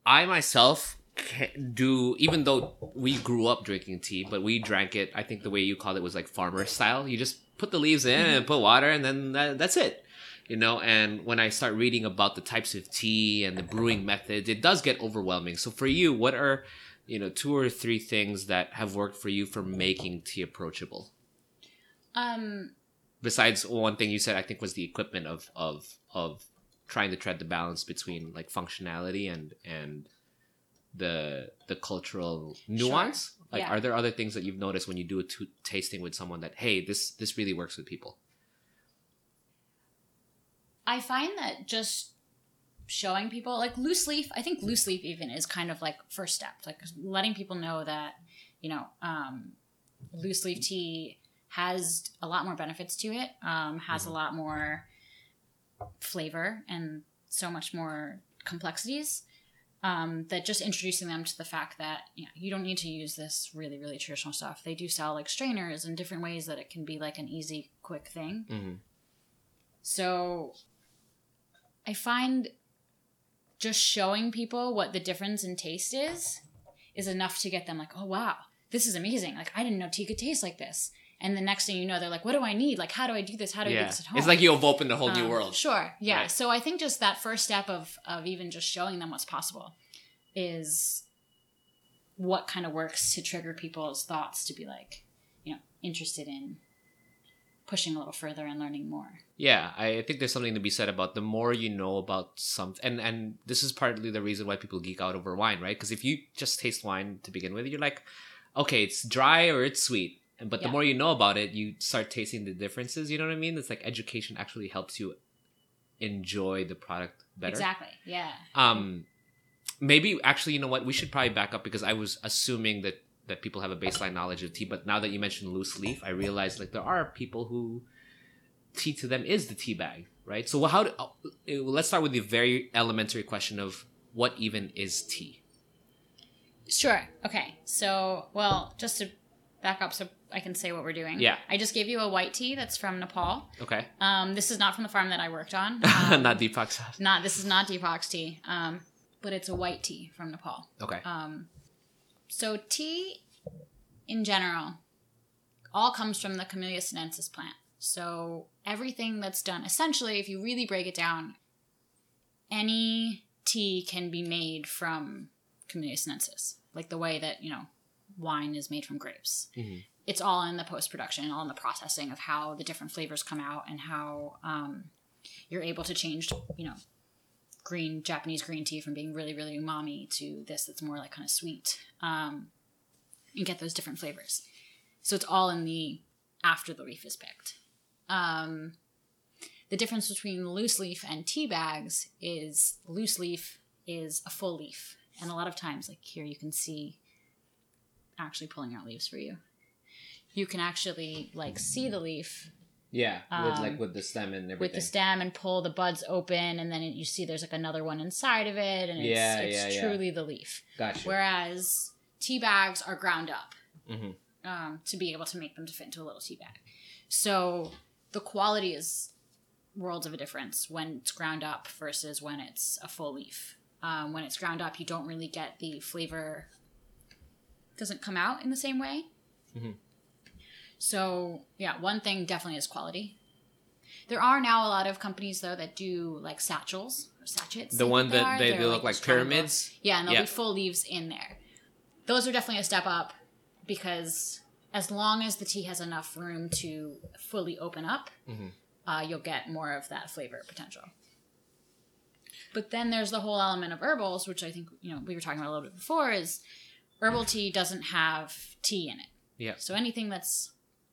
I myself do even though we grew up drinking tea, but we drank it. I think the way you called it was like farmer style. You just put the leaves in and put water, and then that, that's it. You know, and when I start reading about the types of tea and the brewing methods, it does get overwhelming. So for you, what are you know two or three things that have worked for you for making tea approachable? Um besides one thing you said i think was the equipment of of of trying to tread the balance between like functionality and and the the cultural nuance. Like Yeah. are there other things that you've noticed when you do a t- tasting with someone that hey this this really works with people? I find that just showing people like loose leaf, I think loose leaf even is kind of like first step, like letting people know that, you know, um, loose leaf tea has a lot more benefits to it, um, has a lot more flavor and so much more complexities. Um, that just introducing them to the fact that you know you don't need to use this really really traditional stuff. They do sell like strainers and different ways that it can be like an easy quick thing. mm-hmm. So I find just showing people what the difference in taste is is enough to get them like, oh wow, this is amazing. Like I didn't know tea could taste like this. And the next thing you know, they're like, what do I need? Like how do I do this? How do I do this at home? it's like you've opened a whole new Um, world Sure. Yeah. Right. So I think just that first step of of even just showing them what's possible is what kind of works to trigger people's thoughts to be like, you know, interested in pushing a little further and learning more. Yeah, I think there's something to be said about the more you know about something, and and this is partly the reason why people geek out over wine, right? Because if you just taste wine to begin with, you're like, okay, it's dry or it's sweet, but the more you know about it, you start tasting the differences. You know what I mean? It's like education actually helps you enjoy the product better. Exactly. Yeah. Um, maybe actually, you know what? We should probably back up because I was assuming that that people have a baseline knowledge of tea, but now that you mentioned loose leaf, I realized like there are people who tea to them is the tea bag, right? So how? Do, uh, let's start with the very elementary question of what even is tea. Sure. Okay. So, well, just to back up so I can say what we're doing. Yeah. I just gave you a white tea that's from Nepal. Okay, Um, this is not from the farm that I worked on. Um, not Deepak's house. not this is not Deepak's tea. Um, but it's a white tea from Nepal. Okay, Um, so tea, in general, all comes from the Camellia sinensis plant. So everything that's done, essentially, if you really break it down, any tea can be made from Camellia sinensis, like the way that you know wine is made from grapes. Mhm. It's all in the post production, all in the processing of how the different flavors come out and how um, you're able to change, you know, green Japanese green tea from being really really umami to this that's more like kind of sweet, um, and get those different flavors. So it's all in the after the leaf is picked. Um, the difference between loose leaf and tea bags is loose leaf is a full leaf, and a lot of times, like here, you can see actually pulling out leaves for you. You can actually like see the leaf yeah, with, like, Um, with the stem and everything. with the stem and pull the buds open, and then you see there's like another one inside of it, and it's, Yeah, it's yeah, yeah. truly the leaf. Gotcha. Whereas tea bags are ground up Mhm. um, to be able to make them to fit into a little tea bag. So the quality is worlds of a difference when it's ground up versus when it's a full leaf. Um, when it's ground up, you don't really get the flavor. Doesn't come out in the same way. Mhm. So yeah, one thing definitely is quality. There are now a lot of companies though that do like satchels or sachets. The one that they, They're, they look like triangles. pyramids. Yeah, and there'll Yeah. be full leaves in there. Those are definitely a step up because as long as the tea has enough room to fully open up, Mhm. uh, you'll get more of that flavor potential. But then there's the whole element of herbals, which I think you know we were talking about a little bit before. Is herbal tea doesn't have tea in it. Yeah. So anything that's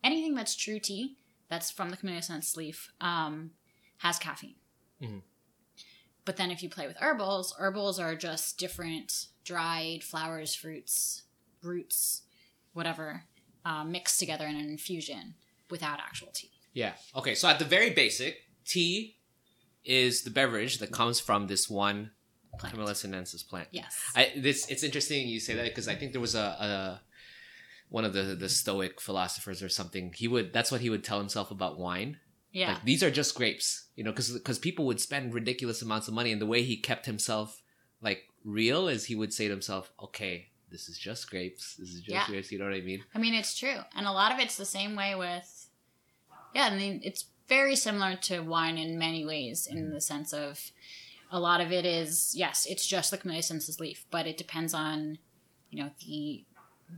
anything that's true tea that's from the camellia sinensis leaf um, has caffeine. Mhm. But then if you play with herbals, herbals are just different dried flowers, fruits, roots, whatever, uh, mixed together in an infusion without actual tea. Yeah. Okay. So at the very basic, tea is the beverage that comes from this one Plant. Camellia sinensis plant. Yes. I this it's interesting you say that because I think there was a, a one of the the Stoic philosophers or something. He would that's what he would tell himself about wine. yeah. Like these are just grapes, you know, because because people would spend ridiculous amounts of money, and the way he kept himself like real is he would say to himself, "Okay, this is just grapes. This is just Yeah. grapes." You know what I mean? I mean, it's true. And a lot of it's the same way with, yeah, I mean, it's very similar to wine in many ways, in mm-hmm. the sense of a lot of it is, yes, it's just the Camellia sinensis leaf, but it depends on, you know, the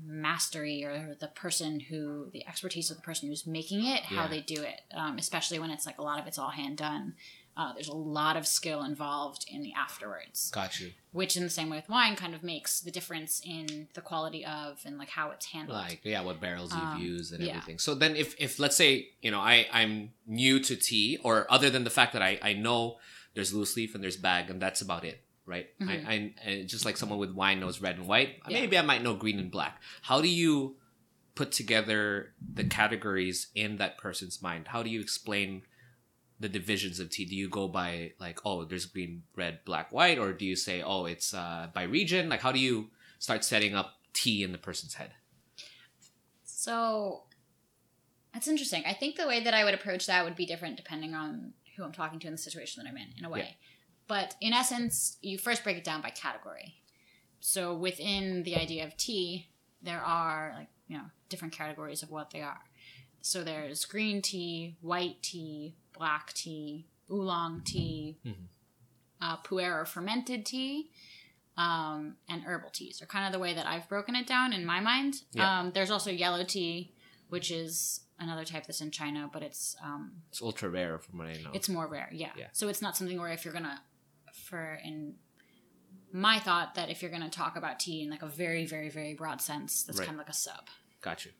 mastery or the person who, the expertise of the person who's making it, how Yeah. they do it, um, especially when it's like a lot of it's all hand done. Uh, there's a lot of skill involved in the afterwards Got you. which in the same way with wine kind of makes the difference in the quality of and like how it's handled Like yeah, what barrels you've Um, used and yeah. everything. So then, if if let's say you know I I'm new to tea, or other than the fact that I I know there's loose leaf and there's bag, and that's about it. Right, Mhm. I, I, I just like someone with wine knows red and white. Yeah. Maybe I might know green and black. How do you put together the categories in that person's mind? How do you explain the divisions of tea? Do you go by like, oh, there's green, red, black, white, or do you say, oh, it's uh, by region? Like, how do you start setting up tea in the person's head? so that's interesting i think the way that i would approach that would be different depending on who i'm talking to in the situation that i'm in in a way Yeah. But in essence you first break it down by category so within the idea of tea there are like you know different categories of what they are so there's green tea white tea black tea oolong tea Mhm. uh, pu'er or fermented tea um, and herbal teas are kind of the way that I've broken it down in my mind. Yeah. Um, there's also yellow tea, which is another type that's in China, but it's um, It's ultra rare from what I know. it's more rare. Yeah. Yeah. So it's not something where if you're gonna, for in my thought that if you're gonna talk about tea in like a very very very broad sense, that's Right. kind of like a sub. Got you.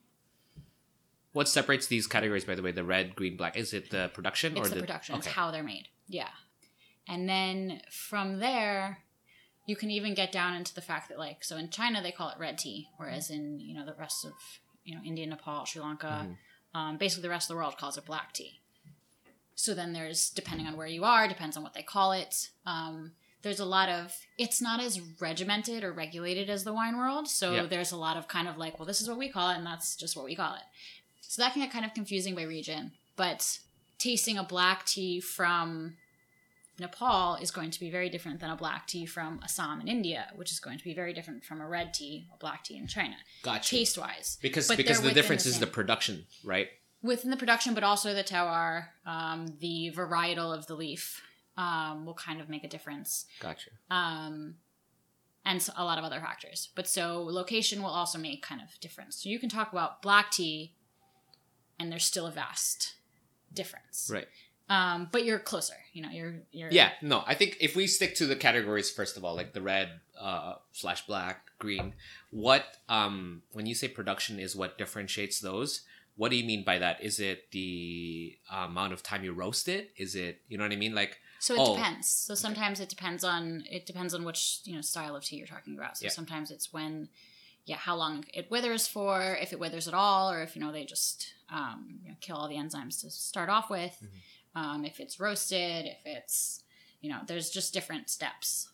What separates these categories, by the way, the red, green, black? Is it the production It's or the, production. It's how they're made. Yeah. And then from there, you can even get down into the fact that like so in China they call it red tea, whereas in you know the rest of you know India, Nepal, Sri Lanka, um, basically the rest of the world calls it black tea. So then there's depending on where you are, depends on what they call it. Um, there's a lot of it's not as regimented or regulated as the wine world, so Yeah. there's a lot of kind of like, well, this is what we call it, and that's just what we call it. So that can get kind of confusing by region, but tasting a black tea from Nepal is going to be very different than a black tea from Assam in India, which is going to be very different from a red tea, a black tea in China, Got you. taste wise. because but because the difference the is the production, right? Within the production, but also the terroir, um, the varietal of the leaf um, will kind of make a difference. Got you. Um, and a lot of other factors. But so location will also make kind of difference. So you can talk about black tea, and there's still a vast difference. Right. Um, but you're closer. You know, you're you're Yeah, no, I think if we stick to the categories first of all, like the red uh, slash black, green, what um when you say production is what differentiates those? What do you mean by that? Is it the amount of time you roast it? Is it you know what I mean? Like So it Oh. depends. So sometimes it depends on it depends on which you know style of tea you're talking about. So Yeah. sometimes it's when, yeah, how long it withers for, if it withers at all, or if you know they just um, you know, kill all the enzymes to start off with. Mm-hmm. Um, if it's roasted, if it's you know, there's just different steps.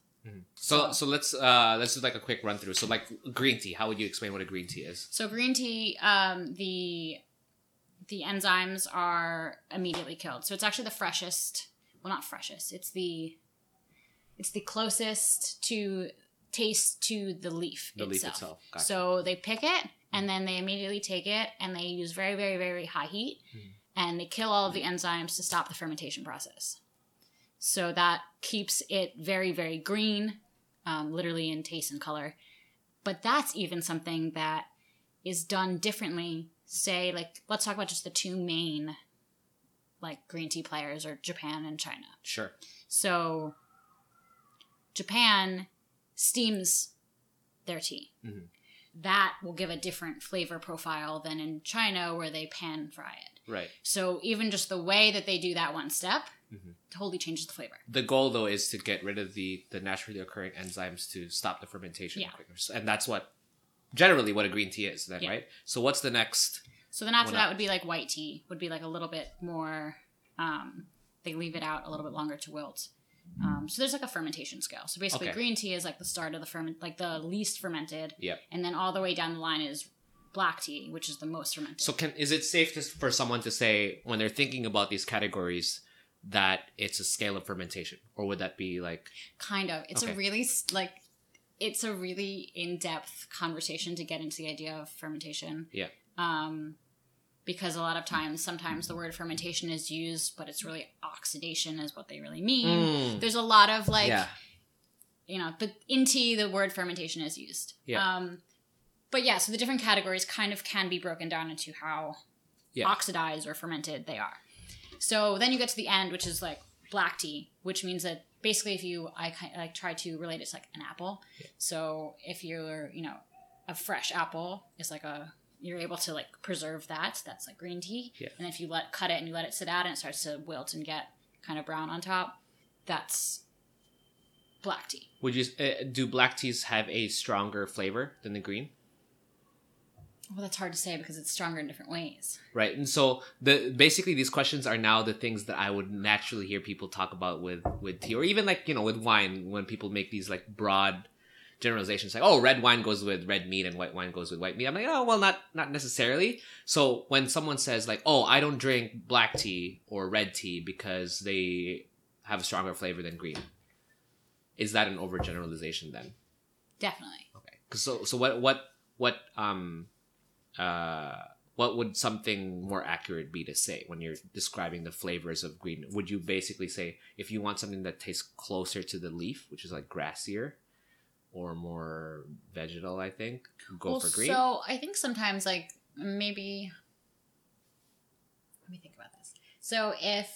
so so let's uh let's do like a quick run through. So like green tea, how would you explain what a green tea is? So green tea, um, the the enzymes are immediately killed. So it's actually the freshest. Well, not freshest. It's the it's the closest to taste to the leaf. The leaf itself. itself. Gotcha. So they pick it and then they immediately take it and they use very very very high heat Mm-hmm. and they kill all of the enzymes to stop the fermentation process. So that keeps it very very green, um, literally in taste and color. But that's even something that is done differently. Say like let's talk about just the two main like green tea players are Japan and China. Sure. So Japan steams their tea. Mhm. That will give a different flavor profile than in China where they pan fry it. Right. So even just the way that they do that one step Mhm. totally changes the flavor. The goal though is to get rid of the the naturally occurring enzymes to stop the fermentation Yeah. quicker. And that's what generally what a green tea is then, Yeah. right? So what's the next So then after that up? would be like white tea, would be like a little bit more. Um, they leave it out a little bit longer to wilt. Um, so there's like a fermentation scale. So basically, Okay. green tea is like the start of the ferment, like the least fermented, Yep. and then all the way down the line is black tea, which is the most fermented. So can is it safe to, for someone to say when they're thinking about these categories that it's a scale of fermentation, or would that be like kind of, it's Okay. a really like, it's a really in depth conversation to get into the idea of fermentation. Yeah. Um, because a lot of times, sometimes the word fermentation is used, but it's really oxidation is what they really mean. Mm, There's a lot of like, yeah you know, but in tea, the word fermentation is used. Yeah. Um, but yeah, so the different categories kind of can be broken down into how Yeah. oxidized or fermented they are. So then you get to the end, which is like black tea, which means that basically if you, I kind like try to relate it to like an apple. So if you're, you know, a fresh apple is like a, you're able to like preserve that. That's like green tea. Yeah. And if you let cut it and you let it sit out and it starts to wilt and get kind of brown on top, that's black tea. would you uh, do black teas have a stronger flavor than the green? Well, that's hard to say because it's stronger in different ways. Right. And so the basically these questions are now the things that I would naturally hear people talk about with with tea or even like, you know, with wine when people make these like broad generalizations like, oh, red wine goes with red meat and white wine goes with white meat. I'm like, oh, well, not not necessarily. So when someone says like, oh, I don't drink black tea or red tea because they have a stronger flavor than green, is that an overgeneralization then? Definitely. Okay. So so what what what um uh what would something more accurate be to say when you're describing the flavors of green? Would you basically say if you want something that tastes closer to the leaf, which is like grassier or more vegetal, I think, go well, for green. So I think sometimes, like maybe, let me think about this. So if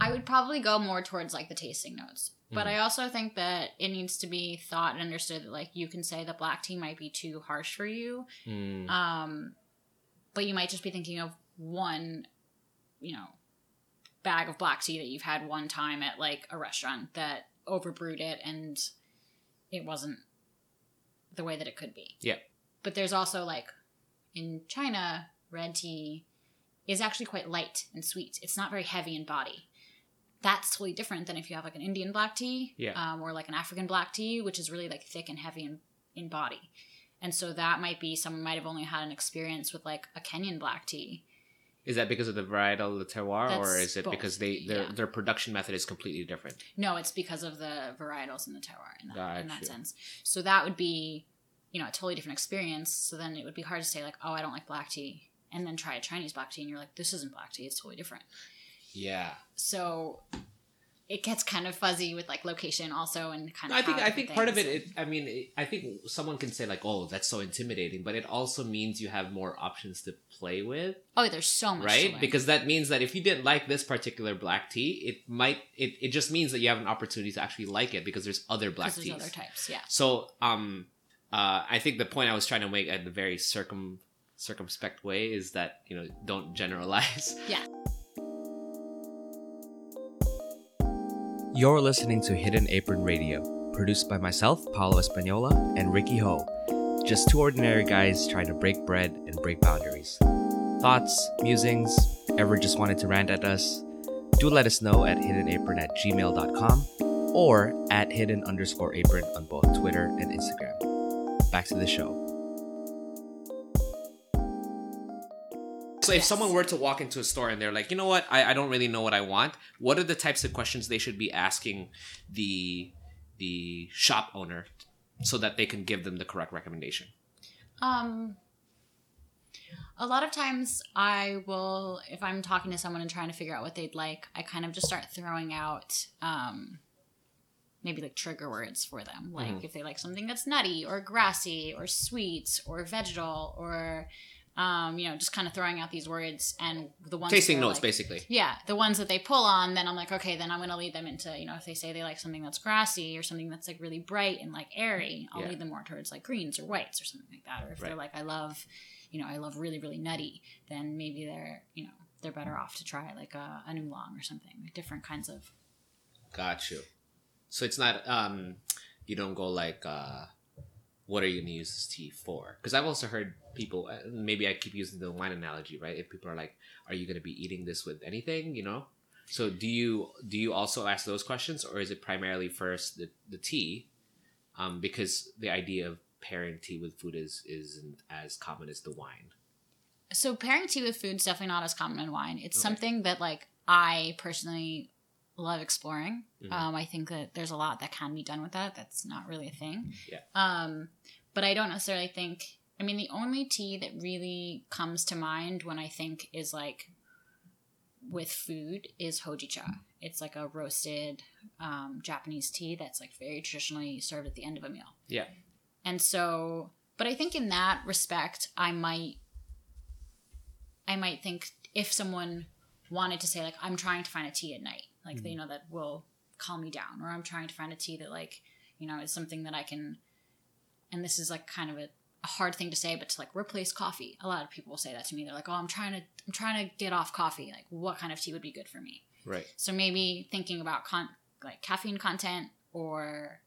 I would probably go more towards like the tasting notes, but Mhm. I also think that it needs to be thought and understood that like you can say that black tea might be too harsh for you, Mm, um, but you might just be thinking of one, you know, bag of black tea that you've had one time at like a restaurant that overbrewed it and it wasn't the way that it could be. Yeah. But there's also like in China, red tea is actually quite light and sweet. It's not very heavy in body. That's totally different than if you have like an Indian black tea, Yeah. um, or like an African black tea, which is really like thick and heavy in, in body. And so that might be someone might have only had an experience with like a Kenyan black tea. is that because of the varietal, the terroir, or is it both, because they their yeah. their production method is completely different? No, it's because of the varietals in the terroir in that, in that sense. So that would be, you know, a totally different experience. So then it would be hard to say like, oh, I don't like black tea, and then try a Chinese black tea, and you're like, this isn't black tea. It's totally different. Yeah. So it gets kind of fuzzy with like location also, and kind of. I think I think part of it, it. I mean, it, I think someone can say like, "Oh, that's so intimidating," but it also means you have more options to play with, Oh, there's so much. right? Because that means that if you didn't like this particular black tea, it might it, it just means that you have an opportunity to actually like it because there's other black 'Cause teas. other types. Yeah. So, um, uh, I think the point I was trying to make at the very circum circumspect way is that you know don't generalize. Yeah. You're listening to Hidden Apron Radio, produced by myself, Paulo Espanola, and Ricky Ho. Just two ordinary guys trying to break bread and break boundaries. Thoughts, musings, ever just wanted to rant at us? Do let us know at hiddenapron at gmail.com or at hidden underscore apron on both Twitter and Instagram. Back to the show. So if someone were to walk into a store and they're like, you know what, I, I don't really know what I want, what are the types of questions they should be asking the the shop owner so that they can give them the correct recommendation? Um, a lot of times I will, if I'm talking to someone and trying to figure out what they'd like, I kind of just start throwing out, um, maybe like trigger words for them. Like Mhm. if they like something that's nutty or grassy or sweet or vegetal or Um, you know, just kind of throwing out these words and the ones Tasting notes, like- basically. Yeah, the ones that they pull on, then I'm like, okay, then I'm gonna lead them into, you know, if they say they like something that's grassy or something that's like really bright and like airy, I'll Yeah. lead them more towards like greens or whites or something like that. Or if they're like, I love, you know, I love really really nutty, then maybe they're, you know, they're better off to try like a, an oolong or something, like different kinds of. Got you. So it's not um you don't go like uh what are you gonna use this tea for? Because I've also heard people uh, maybe I keep using the wine analogy, right? If people are like, are you gonna be eating this with anything? You know. So do you do you also ask those questions, or is it primarily first the the tea? Um, because the idea of pairing tea with food is isn't as common as the wine. So pairing tea with food is definitely not as common in wine. It's Okay. something that like I personally love exploring. Mhm. Um, I think that there's a lot that can be done with that. That's not really a thing. Yeah. Um, but I don't necessarily think. I mean, the only tea that really comes to mind when I think is like with food is hojicha. It's like a roasted um, Japanese tea that's like very traditionally served at the end of a meal. Yeah. And so, but I think in that respect, I might, I might think if someone wanted to say like, I'm trying to find a tea at night, like you mm. know that will calm me down, or I'm trying to find a tea that like, you know, is something that I can, and this is like kind of a, a hard thing to say, but to like replace coffee. A lot of people will say that to me. They're like, oh, I'm trying to, I'm trying to get off coffee. Like, what kind of tea would be good for me? Right. So maybe thinking about con- like caffeine content or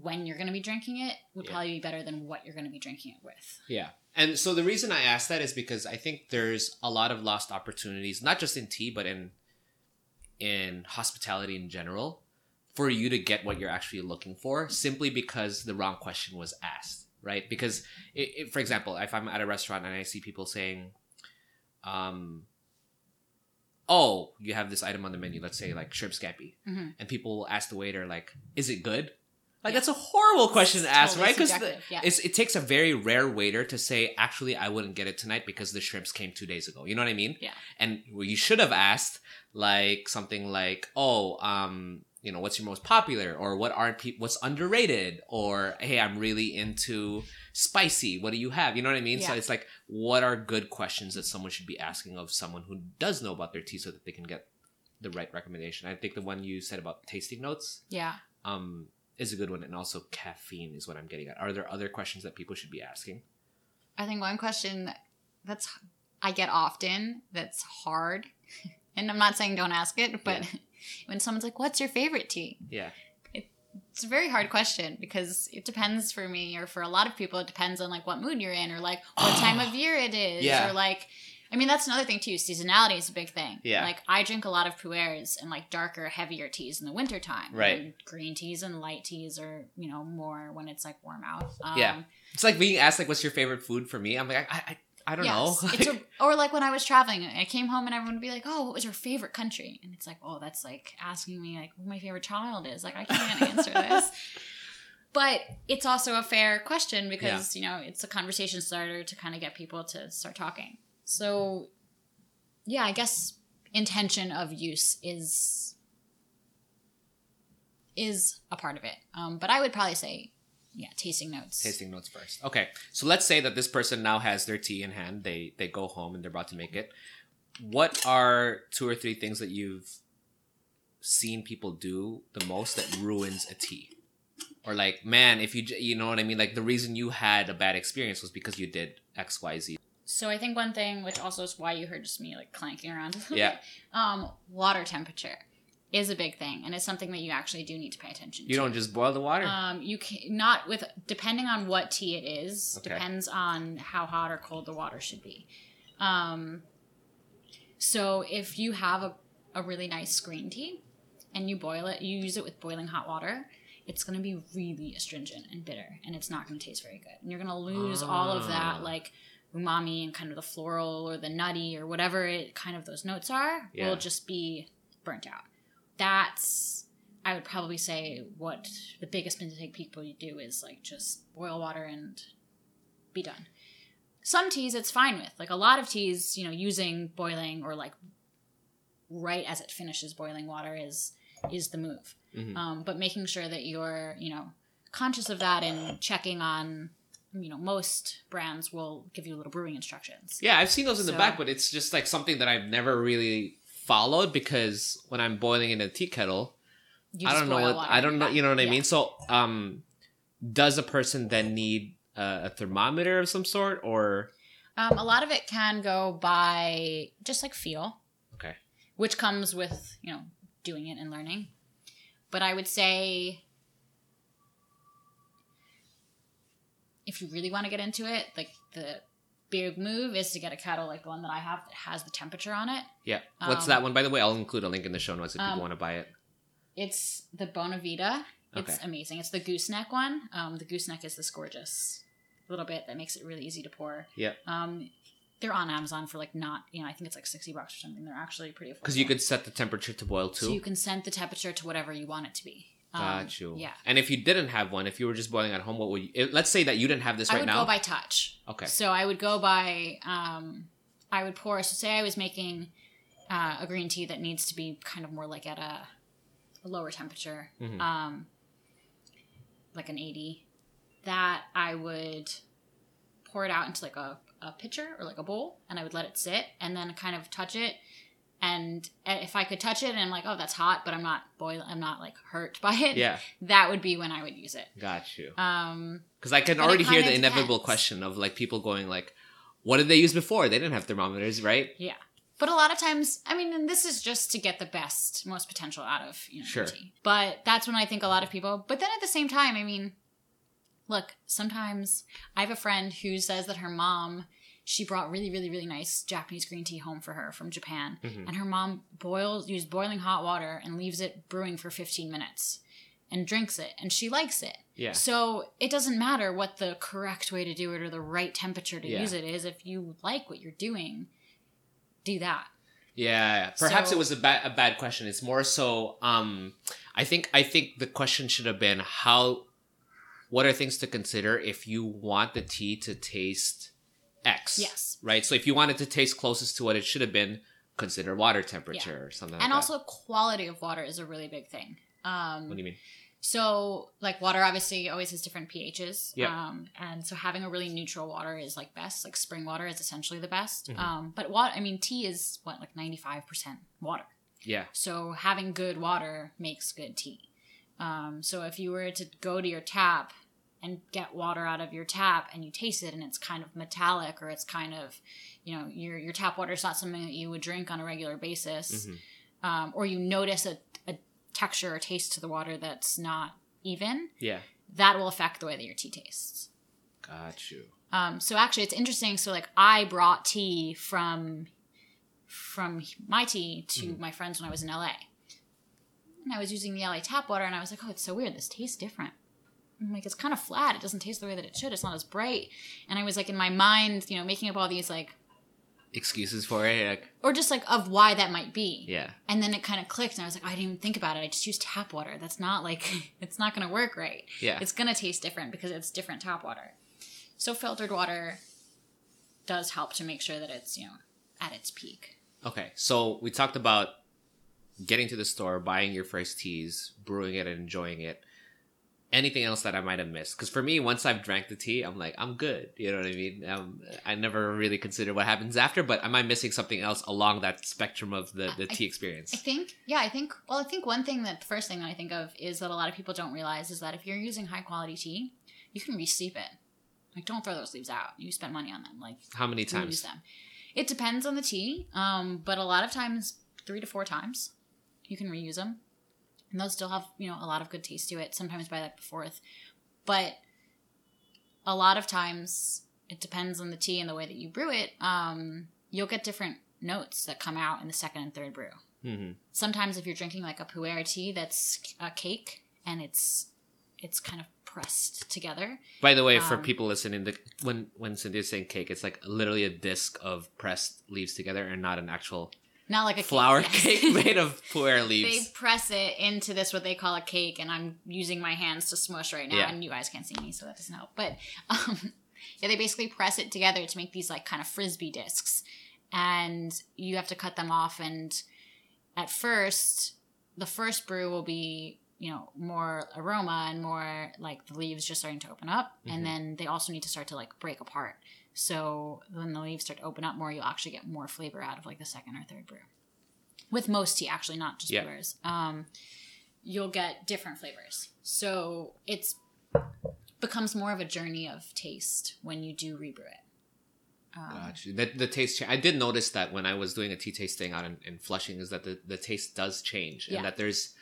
when you're going to be drinking it would Yeah. probably be better than what you're going to be drinking it with. Yeah. And so the reason I ask that is because I think there's a lot of lost opportunities, not just in tea, but in in hospitality in general, for you to get what you're actually looking for simply because the wrong question was asked, right? Because, it, it, for example, if I'm at a restaurant and I see people saying, um, oh, you have this item on the menu, let's say like shrimp scampi, Mhm. and people will ask the waiter like, is it good? Like Yeah. that's a horrible question to ask, totally right? Because yeah. it takes a very rare waiter to say, actually, I wouldn't get it tonight because the shrimps came two days ago. You know what I mean? Yeah. And well, you should have asked like something like, oh, um, you know, what's your most popular, or what aren't people, what's underrated, or hey, I'm really into spicy. What do you have? You know what I mean? Yeah. So it's like, what are good questions that someone should be asking of someone who does know about their tea, so that they can get the right recommendation. I think the one you said about tasting notes Yeah. um, is a good one, and also caffeine is what I'm getting at. Are there other questions that people should be asking? I think one question that's I get often that's hard, and I'm not saying don't ask it, but when someone's like, "What's your favorite tea?" Yeah. It's a very hard question because it depends for me or for a lot of people. It depends on like what mood you're in or like what time of year it is Yeah. or like. I mean, that's another thing too. Seasonality is a big thing. Yeah. Like I drink a lot of pu'ers and like darker, heavier teas in the wintertime. Right. And green teas and light teas are you know more when it's like warm out. Um, Yeah. It's like being asked like, "What's your favorite food?" For me, I'm like, I, I, I don't Yes. know. it's a, or like when I was traveling, I came home and everyone would be like, "Oh, what was your favorite country?" And it's like, "Oh, that's like asking me like who my favorite child is." Like I can't answer this. But it's also a fair question because you know it's a conversation starter to kind of get people to start talking. So, yeah, I guess intention of use is is a part of it. Um, but I would probably say, yeah, tasting notes. tasting notes first. Okay, so let's say that this person now has their tea in hand. They they go home and they're about to make it. What are two or three things that you've seen people do the most that ruins a tea? Or like, man, if you you know what I mean, like the reason you had a bad experience was because you did X Y Z. So I think one thing, which also is why you heard just me like clanking around Yeah. bit, um, water temperature is a big thing, and it's something that you actually do need to pay attention to. You to. don't just boil the water. Um, you can not with depending on what tea it is, Okay. depends on how hot or cold the water should be. Um, so if you have a, a really nice green tea and you boil it, you use it with boiling hot water, it's going to be really astringent and bitter, and it's not going to taste very good. And you're going to lose all of Ah. that like umami and kind of the floral or the nutty or whatever it kind of those notes are Yeah. will just be burnt out. That's I would probably say what the biggest mistake people do is like just boil water and be done. Some teas it's fine with. Like a lot of teas, you know, using boiling or like right as it finishes boiling water is is the move. Mhm. Um, but making sure that you're, you know, conscious of that and checking on you know most brands will give you a little brewing instructions. Yeah, I've seen those in the So- back, but it's just like something that I've never really followed because when I'm boiling in a tea kettle, I don't know what I don't know. back. You know what I Yeah. mean? So, um, does a person then need a, a thermometer of some sort, or Um, a lot of it can go by just like feel. Okay. Which comes with, you know, doing it and learning. But I would say if you really want to get into it, like the big move is to get a kettle like the one that I have that has the temperature on it. yeah? What's Um, that one? By the way, I'll include a link in the show notes if people um, want to buy it. It's the Bonavita. It's Okay. amazing. It's the gooseneck one. Um, the gooseneck is this gorgeous little bit that makes it really easy to pour. Yeah. Um, they're on Amazon for like not, you know, I think it's like 60 bucks or something. They're actually pretty affordable. Because you could set the temperature to boil too. So you can set the temperature to whatever you want it to be. Um, Got you. Yeah. And if you didn't have one, if you were just boiling at home, what would you? Let's say that you didn't have this I right now. I would go by touch. okay. So I would go by, um, I would pour, so say I was making uh, a green tea that needs to be kind of more like at a, a lower temperature, Mhm. um, like an 80, that I would pour it out into like a, a pitcher or like a bowl and I would let it sit and then kind of touch it. And if I could touch it and I'm like, oh, that's hot, but I'm not boil, I'm not like hurt by it. Yeah. That would be when I would use it. Got you. Um, Because I can already hear the inevitable depends. question of like people going like, "What did they use before? They didn't have thermometers, right?" Yeah. But a lot of times, I mean, and this is just to get the best, most potential out of you know, Sure. tea. But that's when I think a lot of people. But then at the same time, I mean, look, sometimes I have a friend who says that her mom, she brought really, really, really nice Japanese green tea home for her from Japan, Mhm. and her mom boils, used boiling hot water and leaves it brewing for 15 minutes, and drinks it, and she likes it. Yeah. So it doesn't matter what the correct way to do it or the right temperature to Yeah. use it is. If you like what you're doing, do that. Yeah, perhaps So- it was a bad a bad question. It's more so. Um, I think I think the question should have been how. What are things to consider if you want the tea to taste X? Yes. Right. So if you want it to taste closest to what it should have been, consider water temperature or something. and like also quality of water is a really big thing. Um, what do you mean? So, like water, obviously, always has different pHs. Yep. Um, and so having a really neutral water is like best. Like spring water is essentially the best. Mhm. Um, but what I mean, tea is what like ninety five percent water. Yeah. So having good water makes good tea. Um, so if you were to go to your tap and get water out of your tap and you taste it and it's kind of metallic or it's kind of, you know, your your tap water is not something that you would drink on a regular basis, Mhm. um, or you notice a, a texture or taste to the water that's not even, Yeah. that will affect the way that your tea tastes. Got you. Um, so actually, it's interesting. So like, I brought tea from from my tea to my friends when I was in LA, and I was using the LA tap water, and I was like, oh, it's so weird. This tastes different. I'm like, it's kind of flat. It doesn't taste the way that it should. It's not as bright. And I was like in my mind, you know, making up all these like, Excuses for it. Like, or just like of why that might be. yeah. And then it kind of clicked, and I was like, oh, I didn't even think about it. I just used tap water. That's not like, it's not going to work right. Yeah. It's going to taste different because it's different tap water. So filtered water does help to make sure that it's, you know, at its peak. Okay, so we talked about getting to the store, buying your first teas, brewing it, and enjoying it. Anything else that I might have missed? Because for me, once I've drank the tea, I'm like, I'm good. You know what I mean? Um, I never really consider what happens after, but am I missing something else along that spectrum of the, the I- tea experience? I think, yeah, I think, well, I think one thing that the first thing that I think of is that a lot of people don't realize is that if you're using high quality tea, you can re-steep it. Like, don't throw those leaves out. You spent money on them. Like, How many times? Use them. It depends on the tea, um, but a lot of times, three to four times, you can reuse them, and those still have you know a lot of good taste to it. Sometimes by like the fourth, but a lot of times it depends on the tea and the way that you brew it. Um, you'll get different notes that come out in the second and third brew. hmm Sometimes if you're drinking like a pu'er tea that's a cake and it's it's kind of pressed together, By the way, for Um, people listening, the, when when Cynthia's saying cake, it's like literally a disc of pressed leaves together and not an actual not like a flour cake, cake made of pu'er leaves. they press it into this what they call a cake and i'm using my hands to smush right now Yeah. and you guys can't see me so that doesn't help but um, yeah they basically press it together to make these like kind of frisbee discs and you have to cut them off and at first the first brew will be you know more aroma and more like the leaves just starting to open up Mhm. and then they also need to start to like break apart so when the leaves start to open up more you'll actually get more flavor out of like the second or third brew with most tea actually not just Yeah. pu'ers um, you'll get different flavors so it's becomes more of a journey of taste when you do rebrew it um, Gotcha. The, the taste cha- I did notice that when I was doing a tea tasting out in, in Flushing is that the, the taste does change and that there's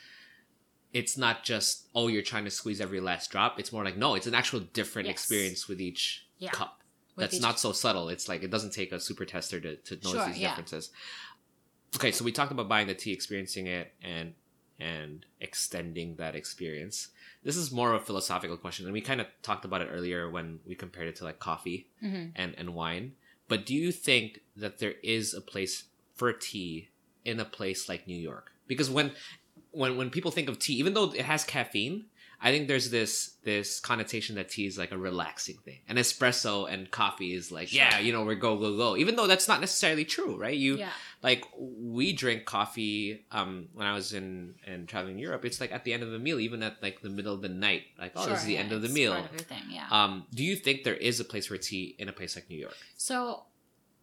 it's not just oh you're trying to squeeze every last drop it's more like no it's an actual different Yes. experience with each Yeah. cup With that's not so subtle it's like it doesn't take a super tester to, to notice Sure, these yeah. differences okay so we talked about buying the tea experiencing it and and extending that experience this is more of a philosophical question and we kind of talked about it earlier when we compared it to like coffee mhm. and, and wine. But do you think that there is a place for tea in a place like New York? Because when when when people think of tea, even though it has caffeine, I think there's this this connotation that tea is like a relaxing thing. And espresso and coffee is like, Sure. yeah, you know, we're go go go. Even though that's not necessarily true, right? You yeah like we drink coffee um when I was in and traveling Europe, it's like at the end of the meal, even at like the middle of the night, like oh, Sure, this is the yeah, end of the meal. part of your thing, yeah Um, do you think there is a place for tea in a place like New York? So,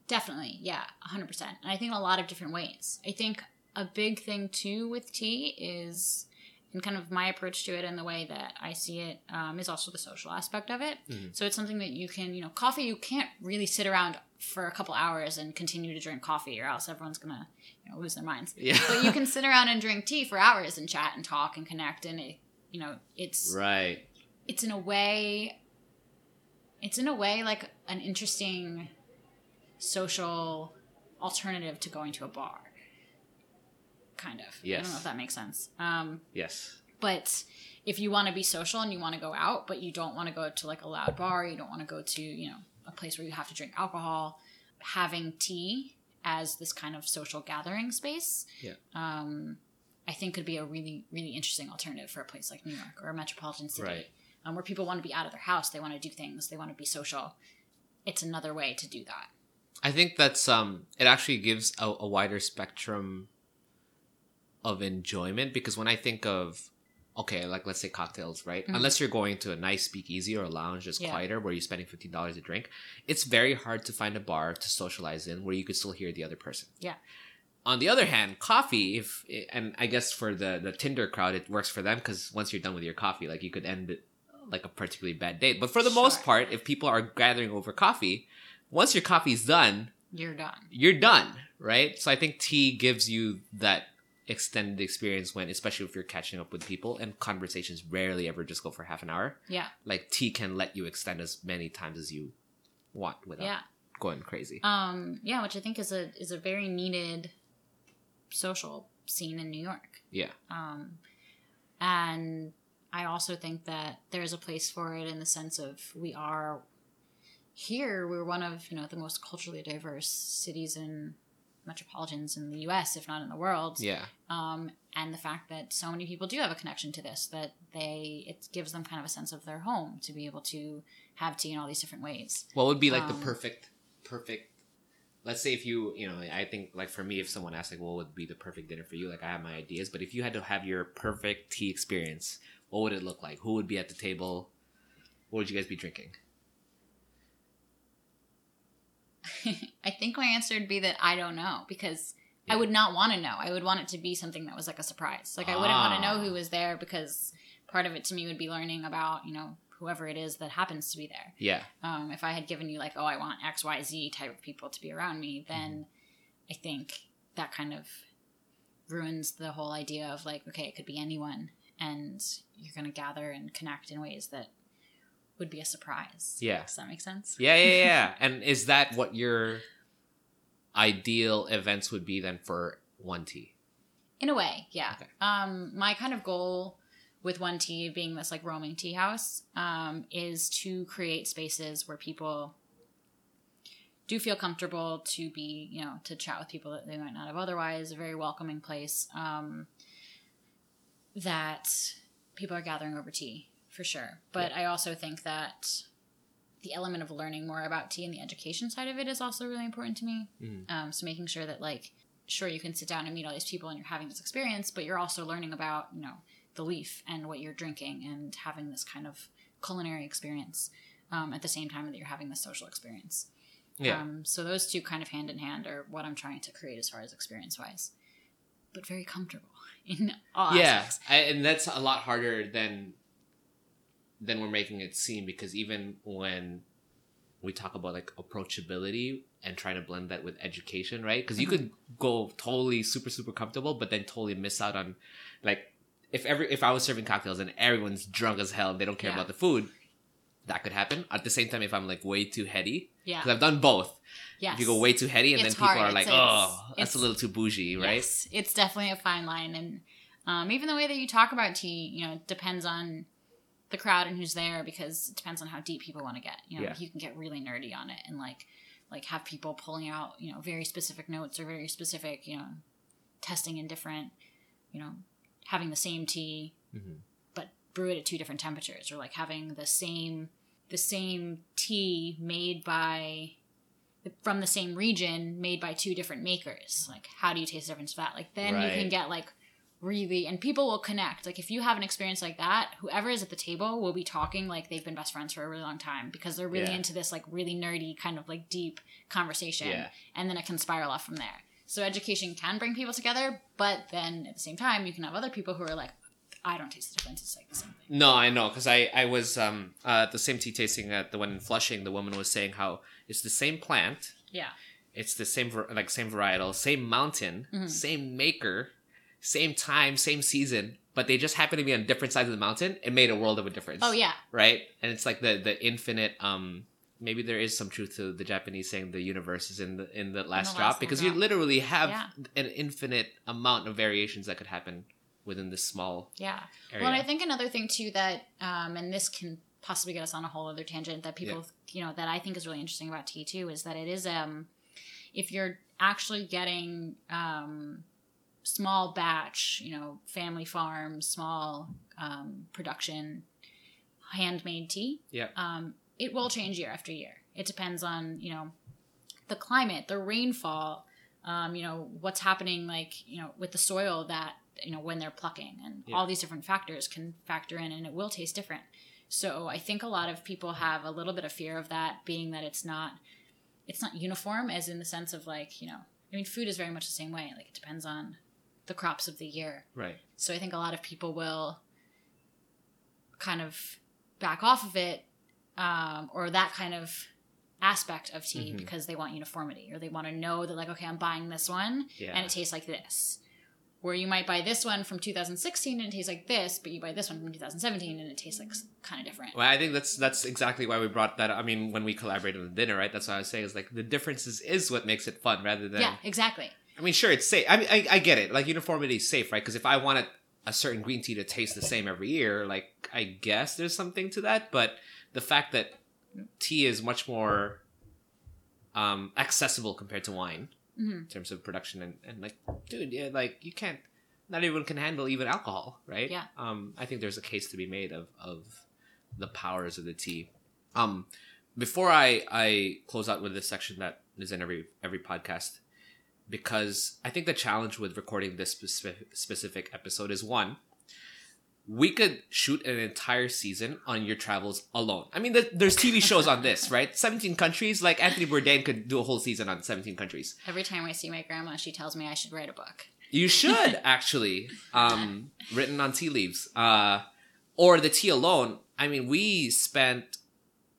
definitely, yeah, 100%. And I think in a lot of different ways. I think a big thing too with tea is, and kind of my approach to it and the way that I see it um, is also the social aspect of it. Mhm. So, it's something that you can, you know, coffee, you can't really sit around for a couple hours and continue to drink coffee or else everyone's going to you know, lose their minds. Yeah. But you can sit around and drink tea for hours and chat and talk and connect. And, it, you know, it's right. it's in a way it's in a way like an interesting social alternative to going to a bar kind of Yes. i don't know if that makes sense um, Yes. but if you want to be social and you want to go out but you don't want to go to like a loud bar you don't want to go to you know a place where you have to drink alcohol having tea as this kind of social gathering space Yeah. um, i think could be a really really interesting alternative for a place like new york or a metropolitan city Right. um, where people want to be out of their house they want to do things they want to be social it's another way to do that I think that's um it actually gives a, a wider spectrum of enjoyment because when I think of okay, like let's say cocktails, right? Mhm. Unless you're going to a nice speakeasy or a lounge that's Yeah. quieter where you're spending fifteen dollars a drink, it's very hard to find a bar to socialize in where you could still hear the other person. Yeah. On the other hand, coffee, if and I guess for the the Tinder crowd, it works for them because once you're done with your coffee, like you could end it like a particularly bad date. But for the most part, if people are gathering over coffee, once your coffee's done, you're done you're done, right? So I think tea gives you that extended experience when, especially if you're catching up with people, and conversations rarely ever just go for half an hour. yeah Like tea can let you extend as many times as you want without yeah going crazy. um yeah which i think is a is a very needed social scene in new york yeah, Um, and I also think that there's a place for it in the sense of we are here. We're one of you know the most culturally diverse cities and metropolitans in the U.S., if not in the world. yeah, Um, and the fact that so many people do have a connection to this, that they it gives them kind of a sense of their home to be able to have tea in all these different ways. What would be like Um, the perfect, perfect? Let's say if you, you know, I think like for me, if someone asked like, what would be the perfect dinner for you? Like I have my ideas, but if you had to have your perfect tea experience, what would it look like? Who would be at the table? What would you guys be drinking? I think my answer would be that I don't know because I would not want to know. I would want it to be something that was like a surprise. Like I wouldn't want to know Ah. who was there because part of it to me would be learning about you know whoever it is that happens to be there. Yeah, Um, if I had given you like oh I want X Y Z type of people to be around me, then I think that kind of ruins the whole idea of like okay it could be anyone and you're gonna gather and connect in ways that would be a surprise. Yeah. Does that make sense? yeah, yeah, yeah. and is that what your ideal events would be then for one tea? In a way, yeah. Okay. Um, my kind of goal with One Tea being this like roaming tea house um, is to create spaces where people do feel comfortable to be, you know, to chat with people that they might not have otherwise. A very welcoming place um, that people are gathering over tea for sure. But I also think that the element of learning more about tea and the education side of it is also really important to me. Mhm. Um, so making sure that like sure you can sit down and meet all these people and you're having this experience but you're also learning about you know the leaf and what you're drinking and having this kind of culinary experience um, at the same time that you're having this social experience. Yeah. Um, so those two kind of hand in hand are what I'm trying to create as far as experience wise, but very comfortable in all yeah. I, and that's a lot harder than than we're making it seem because even when we talk about like approachability and trying to blend that with education, right? Because you Mhm. could go totally super super comfortable, but then totally miss out on like if every if I was serving cocktails and everyone's drunk as hell and they don't care Yeah. about the food, that could happen. At the same time, if I'm like way too heady, Yeah. because I've done both. Yeah, If you go way too heady, and It's then people hard. are like, It's- "Oh, it's- that's a little too bougie," right? Yes, it's definitely a fine line, and um, even the way that you talk about tea, you know, it depends on the crowd and who's there because it depends on how deep people want to get. You know, Yeah. you can get really nerdy on it and like like have people pulling out you know very specific notes or very specific you know testing in different you know having the same tea Mhm. but brew it at two different temperatures or like having the same the same tea made by from the same region made by two different makers like how do you taste the difference of that like then you can get like really and people will connect like if you have an experience like that whoever is at the table will be talking like they've been best friends for a really long time because they're really Yeah. into this like really nerdy kind of like deep conversation Yeah. and then it can spiral off from there so education can bring people together but then at the same time you can have other people who are like i don't taste the difference it's like the same thing No, I know because I I was um uh, the same tea tasting at the one in Flushing. The woman was saying how it's the same plant, yeah it's the same like same varietal, same mountain, Mhm. same maker, same time, same season, but they just happen to be on different sides of the mountain. It made a world of a difference. oh yeah right? And it's like the the infinite. um Maybe there is some truth to the Japanese saying the universe is in the in the last the drop last because drop. you literally have Yeah. an infinite amount of variations that could happen within this small yeah area. Well, I think another thing too that, um, and this can possibly get us on a whole other tangent that people, you know, that I think is really interesting about tea too is that it is, um, if you're actually getting um, small batch, you know, family farm, small um, production, handmade tea, Yeah. um, it will change year after year. It depends on you know the climate, the rainfall, um, you know what's happening, like you know with the soil that you know when they're plucking, and Yeah. all these different factors can factor in, and it will taste different. So I think a lot of people have a little bit of fear of that, being that it's not it's not uniform, as in the sense of like you know, I mean, food is very much the same way. Like it depends on the crops of the year. right. So I think a lot of people will kind of back off of it um, or that kind of aspect of tea Mhm. because they want uniformity or they want to know that like okay i'm buying this one Yeah. and it tastes like this where you might buy this one from 2016 and it tastes like this but you buy this one from 2017 and it tastes like kind of different Well, I think that's that's exactly why we brought that. I mean, when we collaborated on the dinner, right? That's what I was saying. Is like the differences is what makes it fun, rather than. yeah exactly I mean, sure, it's safe. I mean, I, I get it. Like uniformity is safe, right? Because if I wanted a certain green tea to taste the same every year, like I guess there's something to that. But the fact that tea is much more um, accessible compared to wine hmm in terms of production and, and like, dude, yeah, like you can't. Not everyone can handle even alcohol, right? Yeah. Um, I think there's a case to be made of of the powers of the tea. Um, before I I close out with this section that is in every every podcast, because I think the challenge with recording this specific episode is one. We could shoot an entire season on your travels alone. I mean, there's TV shows on this, right? 17 countries. Like Anthony Bourdain could do a whole season on 17 countries. every time i see my grandma she tells me i should write a book You should actually, um, written on tea leaves, uh, or the tea alone. I mean, we spent.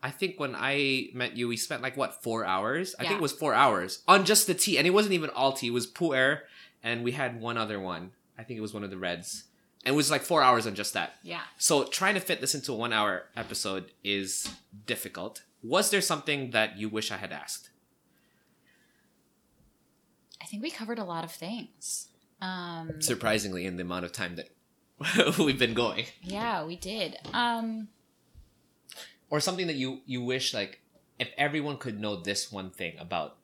I think when I met you, we spent like what four hours? I think it was four hours on just the tea, and it wasn't even all tea. It was pu'er, and we had one other one. I think it was one of the reds, and it was like four hours on just that. yeah So trying to fit this into a one-hour episode is difficult. Was there something that you wish I had asked? i think we covered a lot of things um Surprisingly, in the amount of time that we've been going. yeah we did um or something that you you wish like if everyone could know this one thing about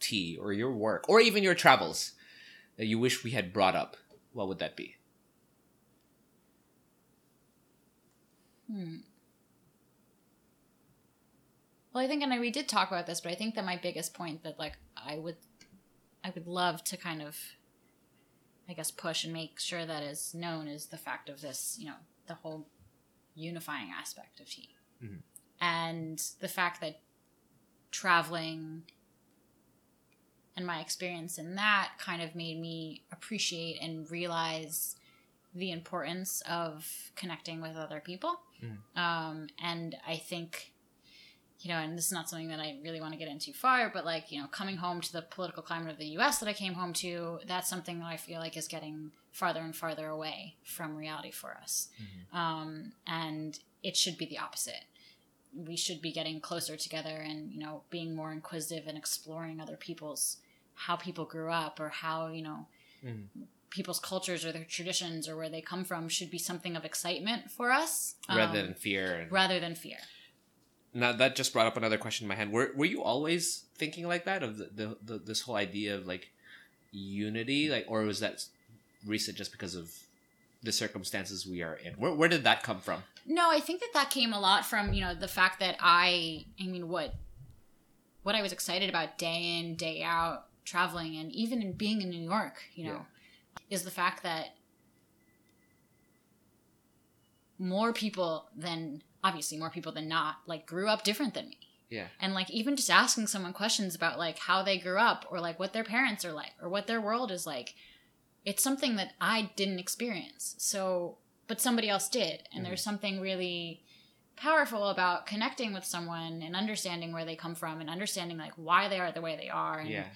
tea or your work or even your travels that you wish we had brought up what would that be Hmm. Well, I think, and I, we did talk about this, but I think that my biggest point that like I would, I would love to kind of I guess, push and make sure that is known is the fact of this, you know, the whole unifying aspect of tea. Mhm. And the fact that traveling and my experience in that kind of made me appreciate and realize the importance of connecting with other people. Mhm. Um, and I think, you know, and this is not something that I really want to get into far, but like, you know, coming home to the political climate of the US that I came home to, that's something that I feel like is getting farther and farther away from reality for us. Um, and it should be the opposite. We should be getting closer together and, you know, being more inquisitive and exploring other people's, how people grew up or how, you know, Mhm. people's cultures or their traditions or where they come from should be something of excitement for us rather um, than fear. And, rather than fear. now that just brought up another question in my head. Were were you always thinking like that of the, the, the this whole idea of like unity, like, or was that recent just because of the circumstances we are in? Where where did that come from? No, I think that that came a lot from you know the fact that I, I mean, what, what I was excited about day in day out traveling and even in being in New York, you know, is the fact that more people than obviously more people than not like grew up different than me. Yeah. And like even just asking someone questions about like how they grew up or like what their parents are like or what their world is like, it's something that I didn't experience. So, but somebody else did. And there's mm. something really powerful about connecting with someone and understanding where they come from and understanding like why they are the way they are. And Yeah.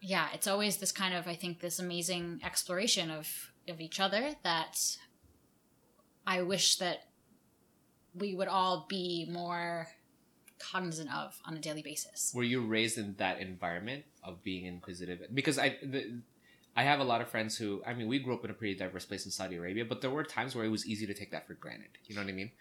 yeah, it's always this kind of I think this amazing exploration of of each other that I wish that we would all be more cognizant of on a daily basis. Were you raised in that environment of being inquisitive? Because I. The, I have a lot of friends who, I mean, we grew up in a pretty diverse place in Saudi Arabia, but there were times where it was easy to take that for granted. You know what I mean?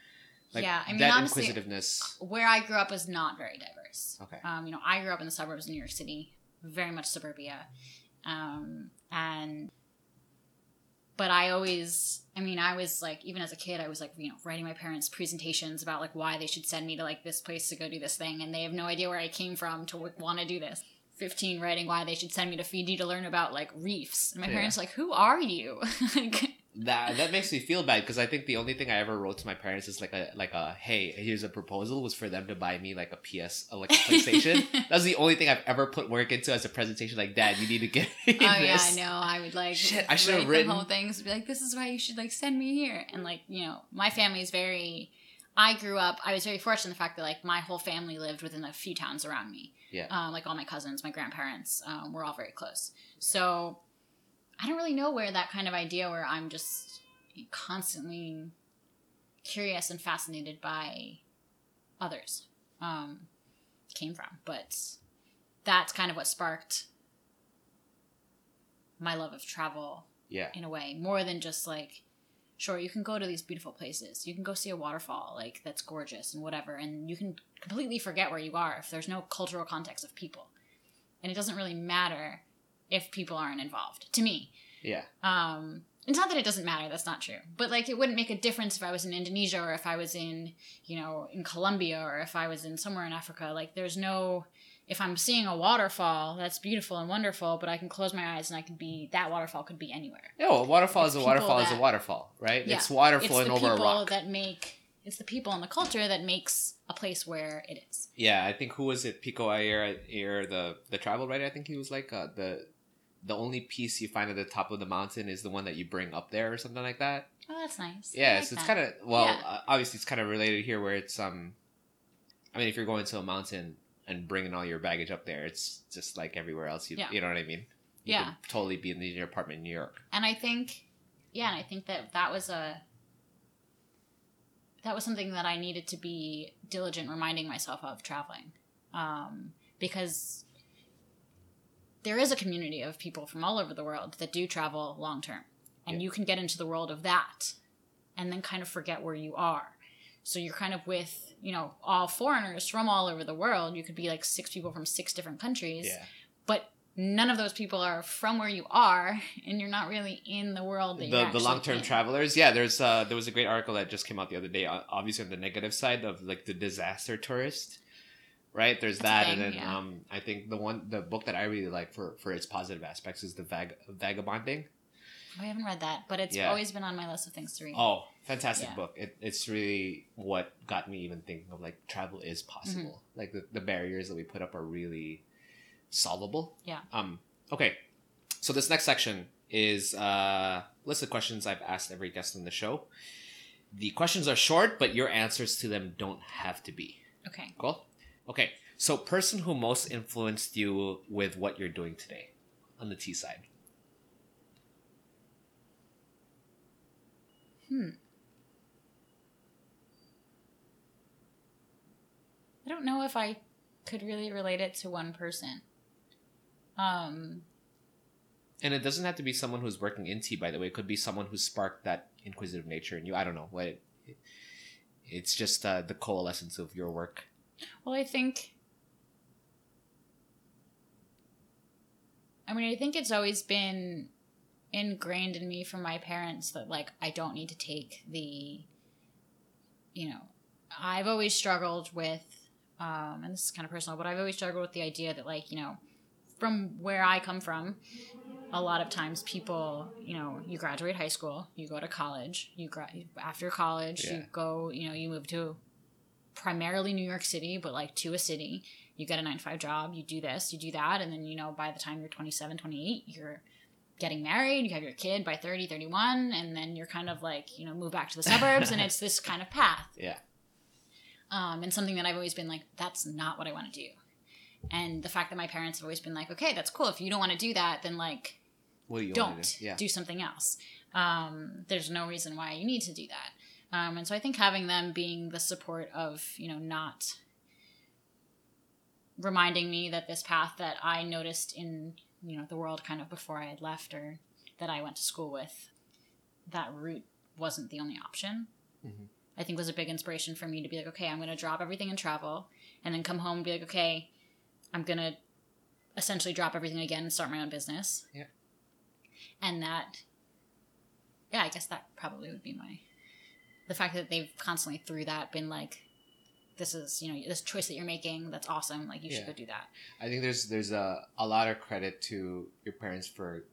Yeah, I mean, that honestly- inquisitiveness. Where I grew up was not very diverse. Okay. Um, you know, I grew up in the suburbs of New York City, very much suburbia. Um, and but I always I mean, I was like even as a kid I was like, you know, writing my parents presentations about like why they should send me to like this place to go do this thing and they have no idea where I came from to want to do this. 15 writing why they should send me to Fiji to learn about like reefs. And my Yeah. parents like, "Who are you?" like That that makes me feel bad because I think the only thing I ever wrote to my parents is like a like a hey here's a proposal was for them to buy me like a PS like a PlayStation. That's the only thing I've ever put work into as a presentation. Like, Dad, you need to get me Oh yeah, this. I know. I would like Shit, I should have written- whole things. Be like, this is why you should like send me here. And like, you know, my family is very. I grew up. I was very fortunate in the fact that like my whole family lived within a few towns around me. Yeah. Um, like all my cousins, my grandparents, um, we're all very close. So I don't really know where that kind of idea where I'm just constantly curious and fascinated by others um, came from, but that's kind of what sparked my love of travel Yeah. in a way more than just like sure you can go to these beautiful places you can go see a waterfall like that's gorgeous and whatever and you can completely forget where you are if there's no cultural context of people and it doesn't really matter if people aren't involved to me Yeah. um it's not that it doesn't matter that's not true but like it wouldn't make a difference if i was in indonesia or if i was in you know in colombia or if i was in somewhere in africa like there's no if i'm seeing a waterfall that's beautiful and wonderful but i can close my eyes and i can be that waterfall could be anywhere No, a waterfall It's is a waterfall is a waterfall, right? Yeah. It's water flowing over a rock. that make it's the people and the culture that makes a place where it is Yeah, I think who was it? Pico Iyer, Iyer the the travel writer. I think he was like uh, the the only peace you find at the top of the mountain is the one that you bring up there or something like that. oh that's nice Yeah, like so it's kind of well, Yeah. uh, obviously it's kind of related here where it's um, I mean if you're going to a mountain and bringing all your baggage up there, it's just like everywhere else. You Yeah. you know what I mean? You Yeah. could totally be in your apartment in New York. and I think, yeah, and I think that that was a that was something that I needed to be diligent reminding myself of traveling, um, because there is a community of people from all over the world that do travel long term, and Yeah. you can get into the world of that, and then kind of forget where you are. So you're kind of with you know all foreigners from all over the world. You could be like six people from six different countries Yeah. but none of those people are from where you are and you're not really in the world that you're the the long term in. travelers. Yeah, there's uh there was a great article that just came out the other day. Obviously on the negative side of like the disaster tourist, right? There's That's that, and then yeah. um, I think the one the book that I really like for for its positive aspects is the Vag- Vagabonding. I haven't read that, but it's Yeah. always been on my list of things to read. Oh, fantastic Yeah. book! It, it's really what got me even thinking of like travel is possible. Mm-hmm. Like the, the barriers that we put up are really solvable. Yeah. Um. Okay. So this next section is uh list of questions I've asked every guest on the show. The questions are short, but your answers to them don't have to be. Okay. Cool. Okay. So person who most influenced you with what you're doing today on the tea side. Hmm. I don't know if I could really relate it to one person. Um, And it doesn't have to be someone who's working in tea, by the way. It could be someone who sparked that inquisitive nature in you. I don't know. What it, it's just uh, the coalescence of your work. well, I think. I mean, I think it's always been ingrained in me from my parents that, like, I don't need to take the. You know, I've always struggled with, um, and this is kind of personal, but I've always struggled with the idea that, like, you know, from where I come from, a lot of times people, you know, you graduate high school, you go to college, you gra- after college, Yeah. you go, you know, you move to primarily New York City, but like to a city, you get a 9 to 5 job, you do this, you do that, and then, you know, by the time you're 27, 28, you're getting married, you have your kid by 30, 31, and then you're kind of like, you know, move back to the suburbs, and it's this kind of path Yeah. um, and something that I've always been like, that's not what I want to do. And the fact that my parents have always been like, okay, that's cool. If you don't want to do that, then like, What do you don't do? Yeah. do something else. Um, there's no reason why you need to do that. Um, and so I think having them being the support of, you know, not reminding me that this path that I noticed in, you know, the world kind of before I had left or that I went to school with, that route wasn't the only option. Mhm. I think was a big inspiration for me to be like, okay, I'm going to drop everything and travel and then come home and be like, okay, I'm going to essentially drop everything again and start my own business. Yeah. And that, yeah, I guess that probably would be my, the fact that they've constantly through that been like, this is, you know, this choice that you're making, that's awesome. Like, you should go do that. I think there's there's a, a lot of credit to your parents for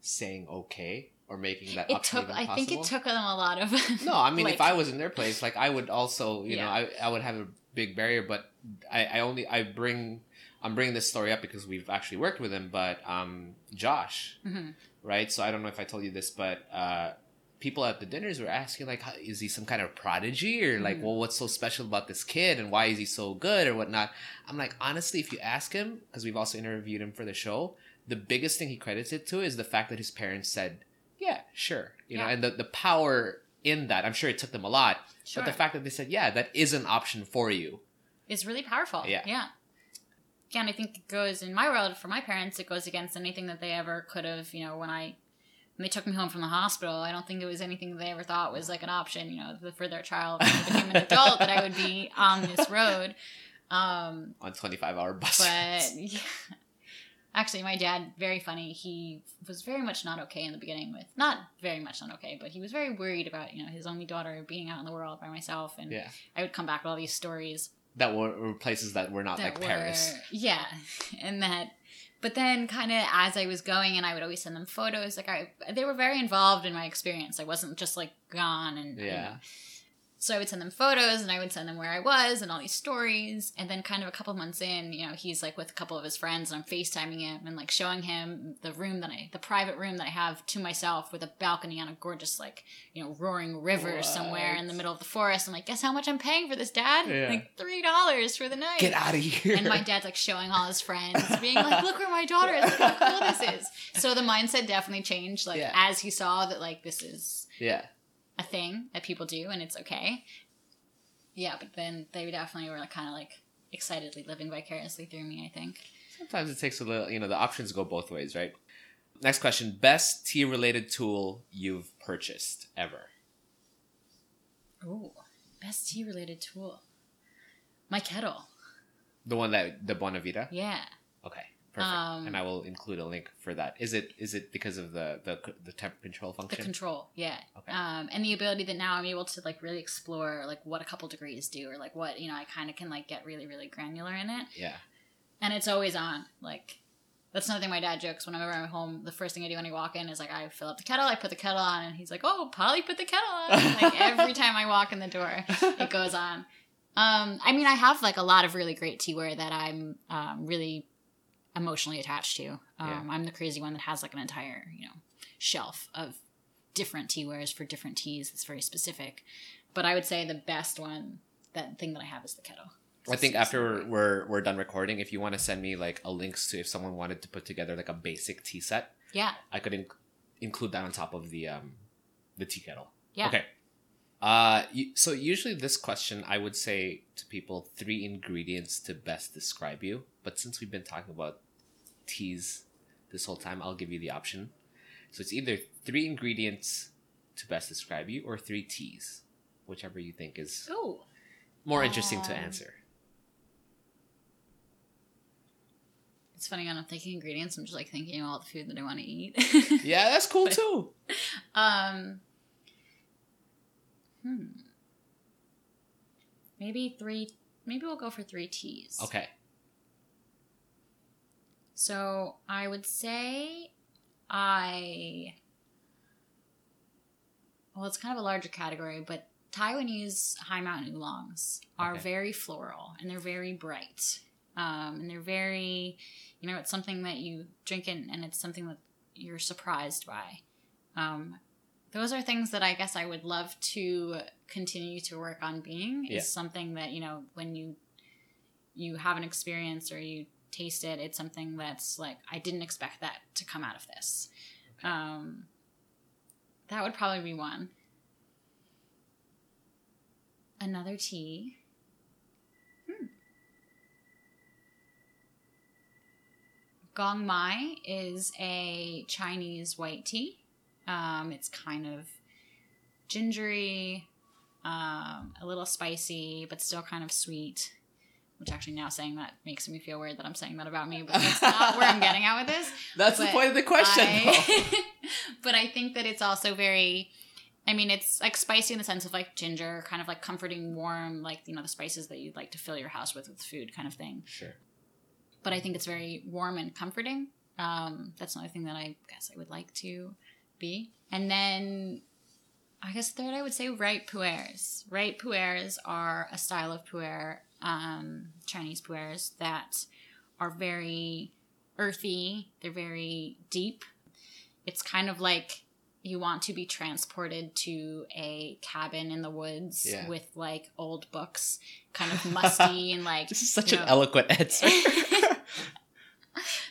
saying okay or making that It took, I think it took them a lot of, No, I mean, like- if I was in their place, like I would also, you know, I, I would have a big barrier, but I, I only I bring I'm bringing this story up because we've actually worked with him, but um, Josh, Mhm. right? So I don't know if I told you this, but uh, people at the dinners were asking like, how, is he some kind of prodigy or like, Mhm. well, what's so special about this kid and why is he so good or whatnot? I'm like, honestly, if you ask him, because we've also interviewed him for the show, the biggest thing he credits it to is the fact that his parents said, yeah, sure, you know, and the the power in that. I'm sure it took them a lot, Sure. but the fact that they said, yeah, that is an option for you. Is really powerful. Yeah. Yeah. Again, I think it goes in my world for my parents. It goes against anything that they ever could have. You know, when I when they took me home from the hospital, I don't think it was anything they ever thought was like an option. You know, for their child when they became an adult that I would be on this road. Um, on 25 hour bus. but yeah. Actually, my dad, very funny. He was very much not okay in the beginning with, not very much not okay, but he was very worried about, you know, his only daughter being out in the world by myself. And yeah, I would come back with all these stories that were, places that were not that like were Paris. yeah and that but then kind of as i was going and i would always send them photos like i they were very involved in my experience i wasn't just like gone and Yeah. know. So i would send them photos and i would send them where i was and all these stories and then kind of a couple months in you know he's like with a couple of his friends and i'm facetiming him and like showing him the room that i the private room that i have to myself with a balcony on a gorgeous like you know roaring river somewhere in the middle of the forest i'm like guess how much i'm paying for this dad Yeah. like three dollars for the night Get out of here. and my dad's like showing all his friends, being like, "Look where my daughter is! Look how cool this is!" So the mindset definitely changed, like Yeah. as he saw that like this is yeah. A thing that people do and it's okay. Yeah, but then they definitely were kind of like excitedly living vicariously through me. I think. Sometimes it takes a little, you know, the options go both ways, right? Next question. Best tea related tool you've purchased ever? Ooh, best tea related tool. My kettle. The one that, the Bonavita? Yeah. Okay. Perfect. Um, and I will include a link for that. Is it is it because of the the the temp control function? the control yeah Okay. um and the ability that now i'm able to like really explore like what a couple degrees do or like what you know i kind of can like get really really granular in it yeah. and it's always on like that's another thing my dad jokes whenever i'm home the first thing i do when i walk in is like i fill up the kettle i put the kettle on and he's like oh polly put the kettle on like every time i walk in the door it goes on um i mean i have like a lot of really great teaware that i'm um, really emotionally attached to um, Yeah. i'm the crazy one that has like an entire you know shelf of different tea teawares for different teas that's very specific but i would say the best one that thing that i have is the kettle I think after we're, we're we're done recording, if you want to send me like a links to if someone wanted to put together like a basic tea set, yeah I could inc- include that on top of the um the tea kettle. yeah Okay. Uh, so usually this question, I would say to people three ingredients to best describe you. But since we've been talking about teas this whole time, I'll give you the option. So it's either three ingredients to best describe you or three teas, whichever you think is oh more interesting to Um, answer. It's funny, I'm not thinking ingredients. I'm just like thinking all the food that I want to eat. Yeah, that's cool But- too. um, hmm. Maybe three. Maybe we'll go for three teas. Okay. So I would say I. Well, it's kind of a larger category, but Taiwanese high mountain oolongs are Okay. very floral and they're very bright. Um, and they're very, you know, it's something that you drink in and it's something that you're surprised by. Um, those are things that I guess I would love to continue to work on being. Yeah. Is something that you know when you you have an experience or you taste it, it's something that's like I didn't expect that to come out of this. Um, that would probably be one. Another tea. Hmm. Gong Mei is a Chinese white tea. Um, it's kind of gingery, um, a little spicy, but still kind of sweet. Which actually, now saying that makes me feel weird that I'm saying that about me, but that's not where I'm getting at with this. That's the point of the question. I- but I think that it's also very. I mean, it's like spicy in the sense of like ginger, kind of like comforting, warm, like you know the spices that you'd like to fill your house with with food, kind of thing. Sure. But I think it's very warm and comforting. Um, that's another thing that I guess I would like to be. And then I guess third, I would say ripe pu'ers. Ripe pu'ers are a style of pu'er, um, Chinese pu'ers that are very earthy. They're very deep. It's kind of like you want to be transported to a cabin in the woods Yeah. with like old books, kind of musty and like. This is such an know- eloquent answer.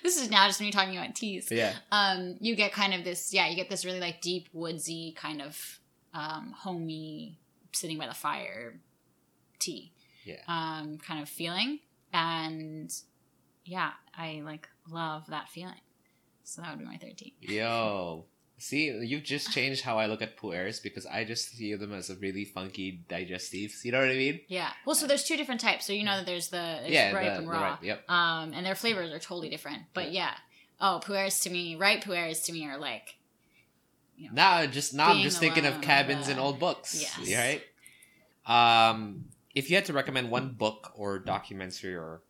this is now just me talking about teas. yeah. Um, you get kind of this, yeah, you get this really like deep woodsy kind of um, homey, sitting by the fire tea. Yeah. Um, kind of feeling, and yeah, I like love that feeling. So that would be my 13. Yo. See, you've just changed how I look at pu'ers because I just see them as a really funky digestives. You know what I mean? Yeah. Well, so there's two different types. So you know that there's the yeah, ripe the, and raw. ripe, Yep. Um, and their flavors are totally different. But yeah. Oh, pu'ers to me, ripe pu'ers to me are like you know, Now, just now, I'm just thinking of cabins and old books. yes. Right? Um, if you had to recommend one book or documentary or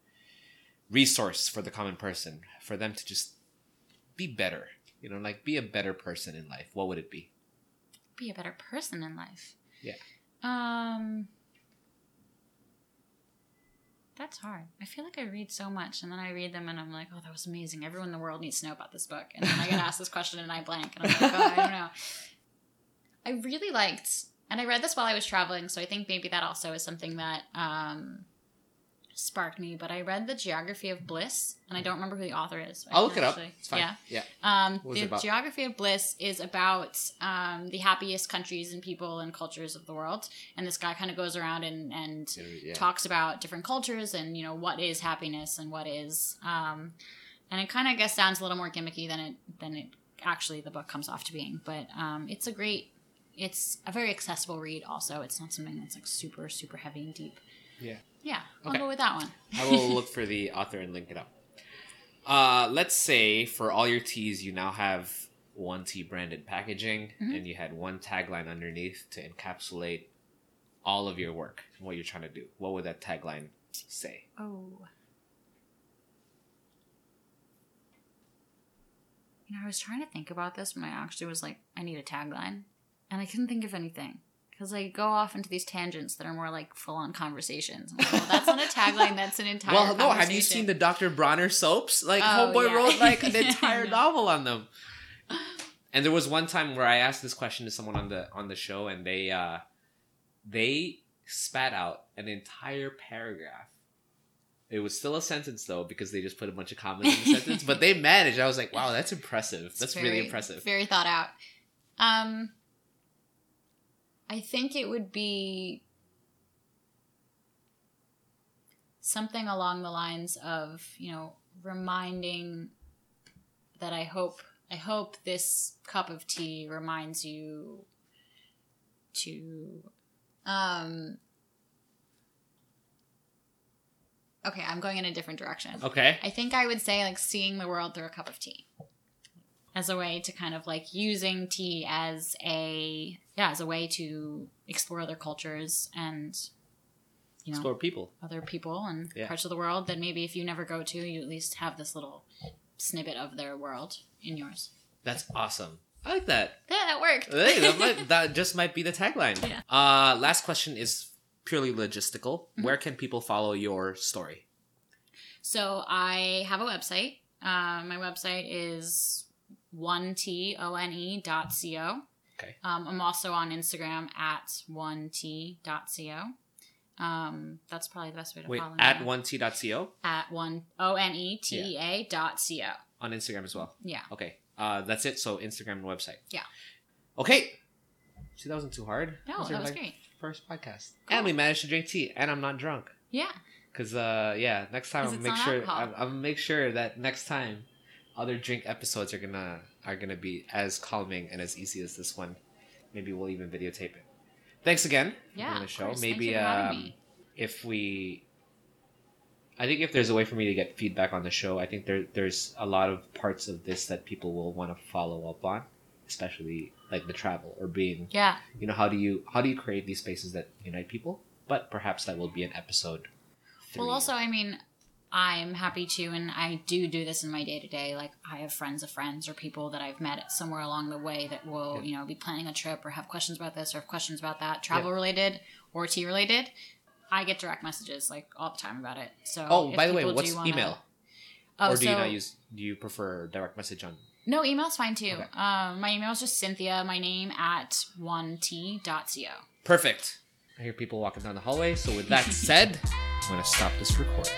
resource for the common person for them to just be better, you know, like be a better person in life, what would it be? be a better person in life. Yeah. Um That's hard. I feel like I read so much and then I read them and I'm like, oh, that was amazing. Everyone in the world needs to know about this book. And then I get asked this question and I blank and I'm like, oh, I don't know. I really liked, and I read this while I was traveling, so I think maybe that also is something that um, sparked me. But I read The Geography of Bliss, and I don't remember who the author is. I I'll look it up. It's fine. Yeah. Yeah. Um, What was it the? Geography of Bliss is about um, the happiest countries and people and cultures of the world. And this guy kind of goes around and, and Yeah. talks about different cultures and, you know, what is happiness and what is. Um, and it kind of, I guess, sounds a little more gimmicky than it, than it actually the book comes off to being. But um, it's a great, it's a very accessible read also. It's not something that's like super, super heavy and deep. Yeah. Yeah, I'll Okay. go with that one. I will look for the author and link it up. uh, let's say for all your teas, you now have one tea branded packaging, Mhm. and you had one tagline underneath to encapsulate all of your work and what you're trying to do. What would that tagline say? Oh. You know, I was trying to think about this when I actually was like, I need a tagline. And I couldn't think of anything. Because I go off into these tangents that are more like full on conversations. Like, well, that's not a tagline, that's an entire well, no. Have you seen the Dr. Bronner soaps? Like, Oh, Homeboy yeah. wrote like an entire novel on them. And there was one time where I asked this question to someone on the on the show, and they uh, they spat out an entire paragraph. It was still a sentence though because they just put a bunch of commas in the sentence, but they managed. I was like, wow, that's impressive. It's That's very- really impressive. Very thought out. Um, I think it would be something along the lines of you know reminding that I hope I hope this cup of tea reminds you to um okay i'm going in a different direction Okay. I think I would say like seeing the world through a cup of tea as a way to kind of like using tea as a yeah as a way to explore other cultures and you know Explore people. other people and Yeah. parts of the world that maybe if you never go to you at least have this little snippet of their world in yours That's awesome. I like that. yeah that worked Hey, that, might, that just might be the tagline. Yeah. Uh, last question is purely logistical. Mm-hmm. Where can people follow your story? So I have a website. Um, my website is one t o n e dot co. Okay. Um, I'm also on Instagram at one t dot co. Um, that's probably the best way to Wait, follow me. at one t.co at one o n e t e a dot co. on Instagram as well. Yeah. Okay, uh, that's it. So Instagram and website. Yeah. Okay. See, that wasn't too hard. No, are, that was like, great. First podcast, Cool. and we managed to drink tea, and I'm not drunk. Yeah. Cause uh, yeah, next time I'll make sure. I'll, I'm make sure that next time other drink episodes are gonna are gonna be as calming and as easy as this one. Maybe we'll even videotape it. Thanks again for Yeah. the show. course. Maybe um, if we I think if there's a way for me to get feedback on the show, I think there there's a lot of parts of this that people will want to follow up on, especially like the travel or being Yeah. you know how do you how do you create these spaces that unite people? But perhaps that will be an episode. Well, also, I mean, I'm happy to, and I do do this in my day to day. Like, I have friends of friends or people that I've met somewhere along the way that will, Yeah. you know, be planning a trip or have questions about this or have questions about that, travel related or tea related. I get direct messages like all the time about it. So, Oh, by the way, what's wanna- email? Oh, or do you not use? Do you prefer direct message on? No, email's fine too. Okay. Um, my email is just Cynthia, my name at one t.co. Perfect. I hear people walking down the hallway. So with that said, I'm gonna stop this recording.